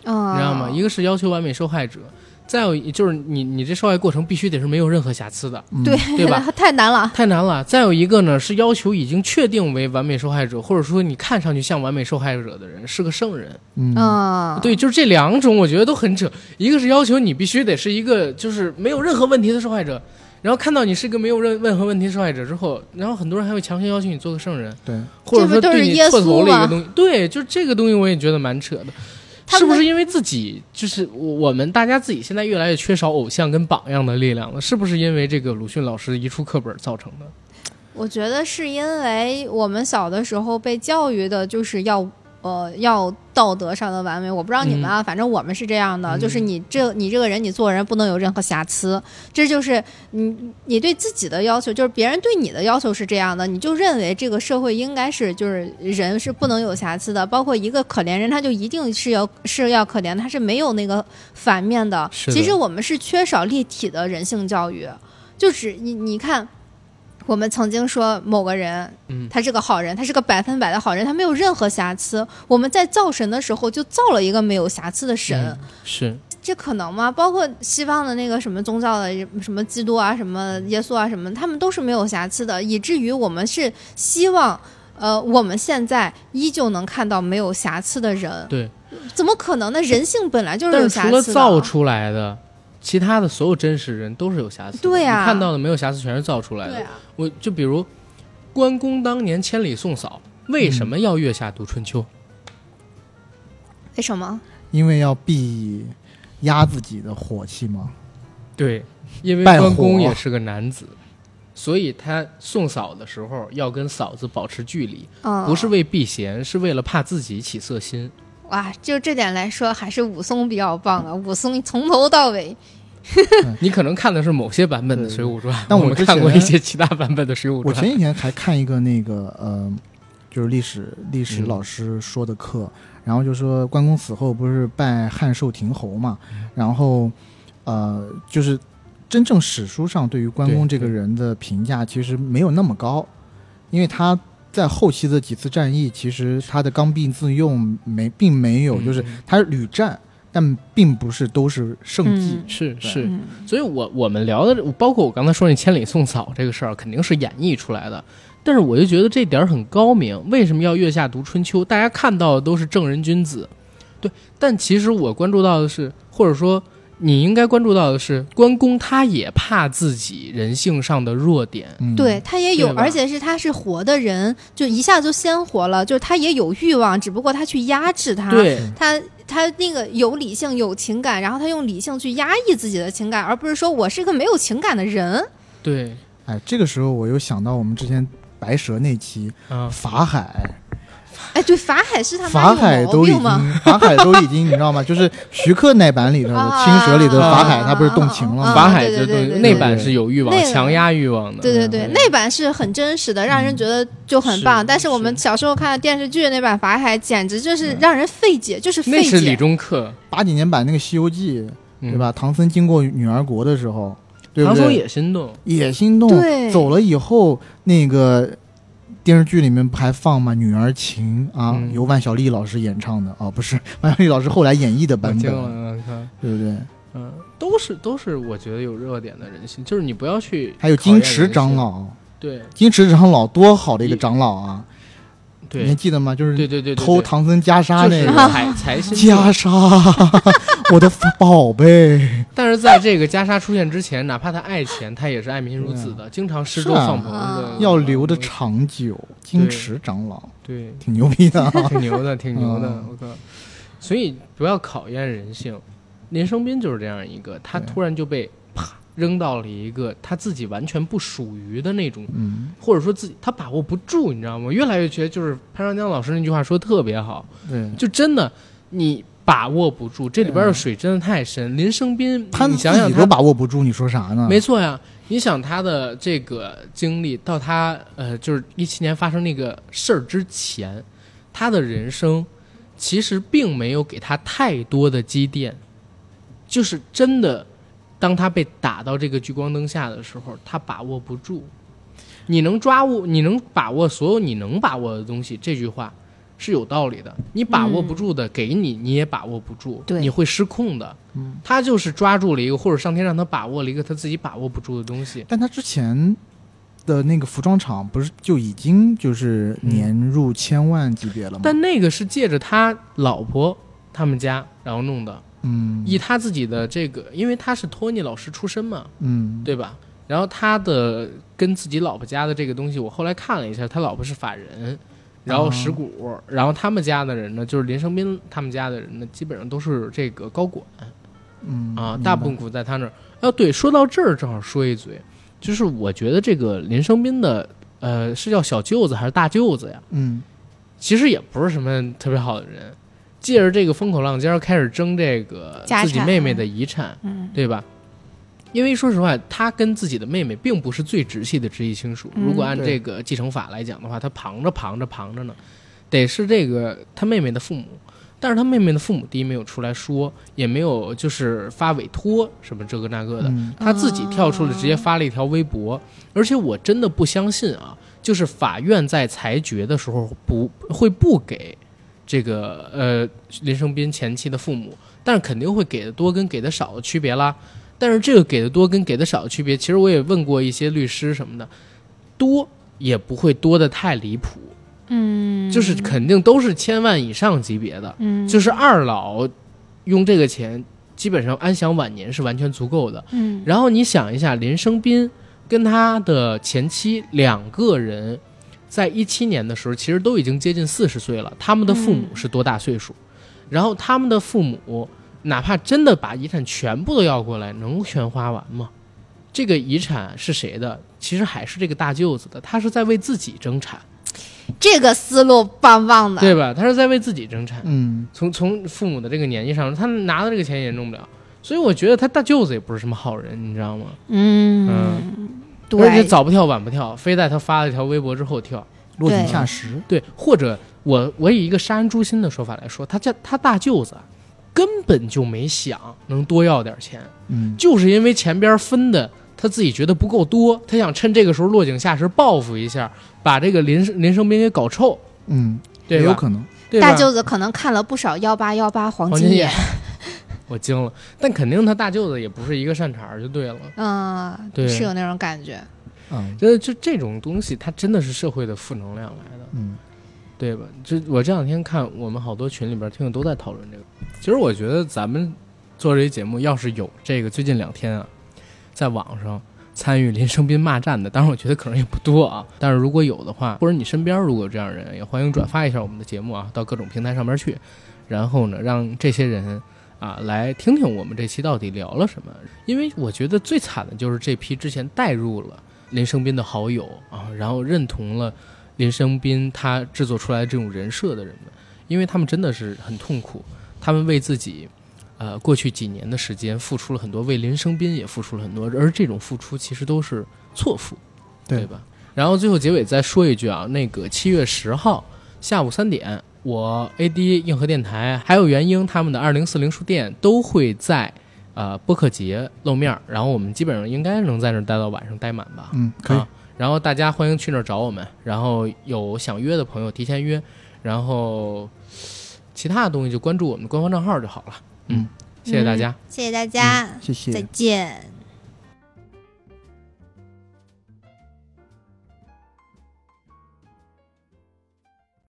C: 嗯，
A: 你知道吗？一个是要求完美受害者，再有一就是你你这受害过程必须得是没有任何瑕疵的，
B: 嗯
C: 对
A: 对吧？[LAUGHS]
C: 太难了。
A: 太难了。再有一个呢是要求已经确定为完美受害者，或者说你看上去像完美受害者的人是个圣人。
B: 嗯，
C: 嗯，
A: 对，就是这两种，我觉得都很扯。一个是要求你必须得是一个就是没有任何问题的受害者。然后看到你是个没有任任何问题的受害者之后，然后很多人还会强行要求你做个圣人，
B: 对，
A: 或者说对你
C: 耶
A: 错投了一个东西。对，就这个东西我也觉得蛮扯的。是不是因为自己就是我我们大家自己现在越来越缺少偶像跟榜样的力量了？是不是因为这个鲁迅老师移出课本造成的？
C: 我觉得是因为我们小的时候被教育的就是要呃要道德上的完美。我不知道你们啊，反正我们是这样的，
A: 嗯
C: 就是你这你这个人你做人不能有任何瑕疵，这就是你你对自己的要求，就是别人对你的要求是这样的，你就认为这个社会应该是就是人是不能有瑕疵的，包括一个可怜人，他就一定是要是要可怜的，他是没有那个反面的。
A: 的
C: 其实我们是缺少立体的人性教育，就是你你看。我们曾经说某个人，
A: 嗯
C: 他是个好人，他是个百分百的好人，他没有任何瑕疵。我们在造神的时候就造了一个没有瑕疵的神，
A: 嗯是
C: 这可能吗？包括西方的那个什么宗教的什么基督啊、什么耶稣啊什么，他们都是没有瑕疵的，以至于我们是希望，呃，我们现在依旧能看到没有瑕疵的人。
A: 对，
C: 怎么可能呢？人性本来就是有瑕疵的。
A: 了造出来的，其他的所有真实人都是有瑕疵的。
C: 对呀
A: 你看到的没有瑕疵全是造出来的。
C: 对啊，
A: 我就比如关公当年千里送嫂，为什么要月下读春秋？
C: 为什么？
B: 因为要避压自己的火气嘛。
A: 对，因为关公也是个男子。所以他送嫂的时候要跟嫂子保持距离，
C: 嗯，
A: 不是为避嫌，是为了怕自己起色心。
C: 哇，就这点来说，还是武松比较棒啊！武松从头到尾，[LAUGHS]
A: 你可能看的是某些版本的《水浒传》，
B: 但我
A: 们看过一些其他版本的《水浒传我》。
B: 前几天还看一个那个呃，就是历史历史
A: 嗯。
B: 老师说的课，然后就说关公死后不是拜汉寿亭侯嘛，
A: 嗯。
B: 然后呃，就是真正史书上对于关公这个人的评价其实没有那么高，因为他在后期的几次战役，其实他的刚愎自用没并没有，就是
A: 嗯。
B: 他是屡战，但并不是都是圣迹。
C: 嗯
A: 是是，
C: 嗯，
A: 所以我我们聊的，包括我刚才说那千里送草这个事儿，肯定是演绎出来的。但是我就觉得这点儿很高明，为什么要月下读春秋？大家看到的都是正人君子，对，但其实我关注到的是，或者说你应该关注到的是，关公他也怕自己人性上的弱点，
B: 嗯，
C: 对他也有，而且是他是活的人，就一下就鲜活了，就是他也有欲望，只不过他去压制他，他他那个有理性有情感，然后他用理性去压抑自己的情感，而不是说我是个没有情感的人。
A: 对，
B: 哎，这个时候我又想到我们之前白蛇那期
A: 嗯，
B: 法海，
C: 哎，对，法海是他
B: 法
C: 妈有毛
B: 海都已经？法海都已经你知道吗？就是徐克那版里头的
C: 啊
B: 青蛇里的法海，
A: 啊
B: 他不是动情了？
A: 法海
C: 对对
A: 那版是有欲望
C: 那，个
A: 强压欲望的，
C: 对对对，
A: 嗯
C: 那版是很真实的，让人觉得就很棒。但是我们小时候看的电视剧那版法海，简直就是让人费解，就是费解
A: 那是李
C: 解。
A: 中克，
B: 八几年版那个《西游记》，
A: 嗯
B: 对吧？唐僧经过女儿国的时候，对不
A: 唐僧？也心动，
B: 也心动，
C: 对
B: 走了以后，那个电视剧里面不还放吗？《女儿情》啊，
A: 嗯。
B: 由万晓利老师演唱的。哦，不是 [LAUGHS] 万晓利老师后来演绎的版，本。对不对？
A: 嗯，都是都是，我觉得有热点的人性，就是你不要去
B: 还有金池，长老，
A: 对。
B: 金池长老多好的一个长老啊！对。你还记得吗？就是
A: 对对对对，
B: 偷唐僧袈裟
A: 就是
B: 那个。
A: 财财 [LAUGHS]
B: 袈裟，我的宝贝。
A: 但是在这个袈裟出现之前，哪怕他爱钱，他也是爱民如子的，经常施粥放棚
C: 啊
A: 的，
B: 要留的长久，金池长老
A: 对，
B: 挺牛逼的啊！[LAUGHS]
A: 挺牛的，挺牛的，
B: 嗯
A: 我靠！所以不要考验人性。林生斌就是这样一个，他突然就被啪扔到了一个他自己完全不属于的那种，
B: 嗯，
A: 或者说自己他把握不住，你知道吗？越来越觉得就是潘长江老师那句话说的特别好，
B: 对，
A: 就真的你把握不住，这里边的水真的太深。林生斌，
B: 他
A: 你想想
B: 都把握不住，你说啥呢？
A: 没错呀，你想他的这个经历，到他呃，就是一七年发生那个事儿之前，他的人生其实并没有给他太多的积淀，就是真的，当他被打到这个聚光灯下的时候，他把握不住。你能抓握，你能把握所有你能把握的东西，这句话是有道理的。你把握不住的，给你你也把握不住，
C: 对
A: 你会失控的。
B: 嗯
A: 他就是抓住了一个，或者上天让他把握了一个他自己把握不住的东西。
B: 但他之前的那个服装厂不是就已经就是年入千万级别了吗？
A: 但那个是借着他老婆他们家然后弄的，
B: 嗯
A: 以他自己的这个，因为他是托尼老师出身嘛，
B: 嗯，
A: 对吧？然后他的跟自己老婆家的这个东西，我后来看了一下，他老婆是法人，然后石鼓，然后他们家的人呢，就是林生斌他们家的人呢，基本上都是这个高管
B: 嗯
A: 啊，大部分股在他那儿。哦，对，说到这儿正好说一嘴，就是我觉得这个林生斌的，呃，是叫小舅子还是大舅子呀？
B: 嗯
A: 其实也不是什么特别好的人，借着这个风口浪尖儿开始争这个自己妹妹的遗产，
C: 嗯
A: 对吧？因为说实话，他跟自己的妹妹并不是最直系的直系亲属。
C: 嗯
A: 如果按这个继承法来讲的话，他旁着旁着旁着呢，得是这个他妹妹的父母。但是他妹妹的父母第一没有出来说，也没有就是发委托什么这个那个的，
B: 嗯
A: 他自己跳出来直接发了一条微博，而且我真的不相信啊，就是法院在裁决的时候不会不给这个呃林生斌前妻的父母，但是肯定会给的多跟给的少的区别啦。但是这个给的多跟给的少的区别，其实我也问过一些律师什么的，多也不会多的太离谱，
C: 嗯，
A: 就是肯定都是千万以上级别的。
C: 嗯，
A: 就是二老用这个钱，基本上安享晚年是完全足够的。
C: 嗯
A: 然后你想一下，林生斌跟他的前妻两个人，在一七年的时候，其实都已经接近四十岁了。他们的父母是多大岁数？然后他们的父母，哪怕真的把遗产全部都要过来，能全花完吗？这个遗产是谁的？其实还是这个大舅子的，他是在为自己争产，
C: 这个思路棒棒的，
A: 对吧？他是在为自己争产。
B: 嗯
A: 从从父母的这个年纪上，他拿的这个钱也弄不了，所以我觉得他大舅子也不是什么好人，你知道吗？
C: 嗯，
A: 而且，早不跳晚不跳，非在他发了一条微博之后跳。
B: 落井下石，
A: 对，或者我我以一个杀人诛心的说法来说，他叫他大舅子啊根本就没想能多要点钱，
B: 嗯。
A: 就是因为前边分的他自己觉得不够多，他想趁这个时候落井下石报复一下，把这个林林生斌给搞臭，
B: 嗯，
A: 对
B: 有可能，
A: 对
C: 大舅子可能看了不少幺八幺八
A: 黄金眼。[LAUGHS] 我惊了，但肯定他大舅子也不是一个善茬儿就对了。
C: 嗯，
A: 对。
C: 是有那种感觉，
B: 嗯。
A: 就就这种东西，它真的是社会的负能量来的。
B: 嗯
A: 对吧？这我这两天看我们好多群里边听友都在讨论这个。其实我觉得咱们做这期节目，要是有这个最近两天啊，在网上参与林生斌骂战的，当然我觉得可能也不多啊，但是如果有的话，或者你身边如果有这样的人，也欢迎转发一下我们的节目啊，到各种平台上面去，然后呢，让这些人啊来听听我们这期到底聊了什么。因为我觉得最惨的就是这批之前带入了林生斌的好友啊，然后认同了林生斌他制作出来这种人设的人们，因为他们真的是很痛苦，他们为自己。呃，过去几年的时间，付出了很多，为林生斌也付出了很多，而这种付出其实都是错付，
B: 对
A: 吧？然后最后结尾再说一句啊，那个七月十号下午三点，我 AD 硬核电台还有元英他们的二零四零书店都会在呃播客节露面儿，然后我们基本上应该能在那儿待到晚上待满吧。
B: 嗯，可以。
A: 啊然后大家欢迎去那儿找我们，然后有想约的朋友提前约，然后其他的东西就关注我们的官方账号就好了。嗯，谢谢大家。
C: 谢谢大家，
B: 谢谢。
C: 再见。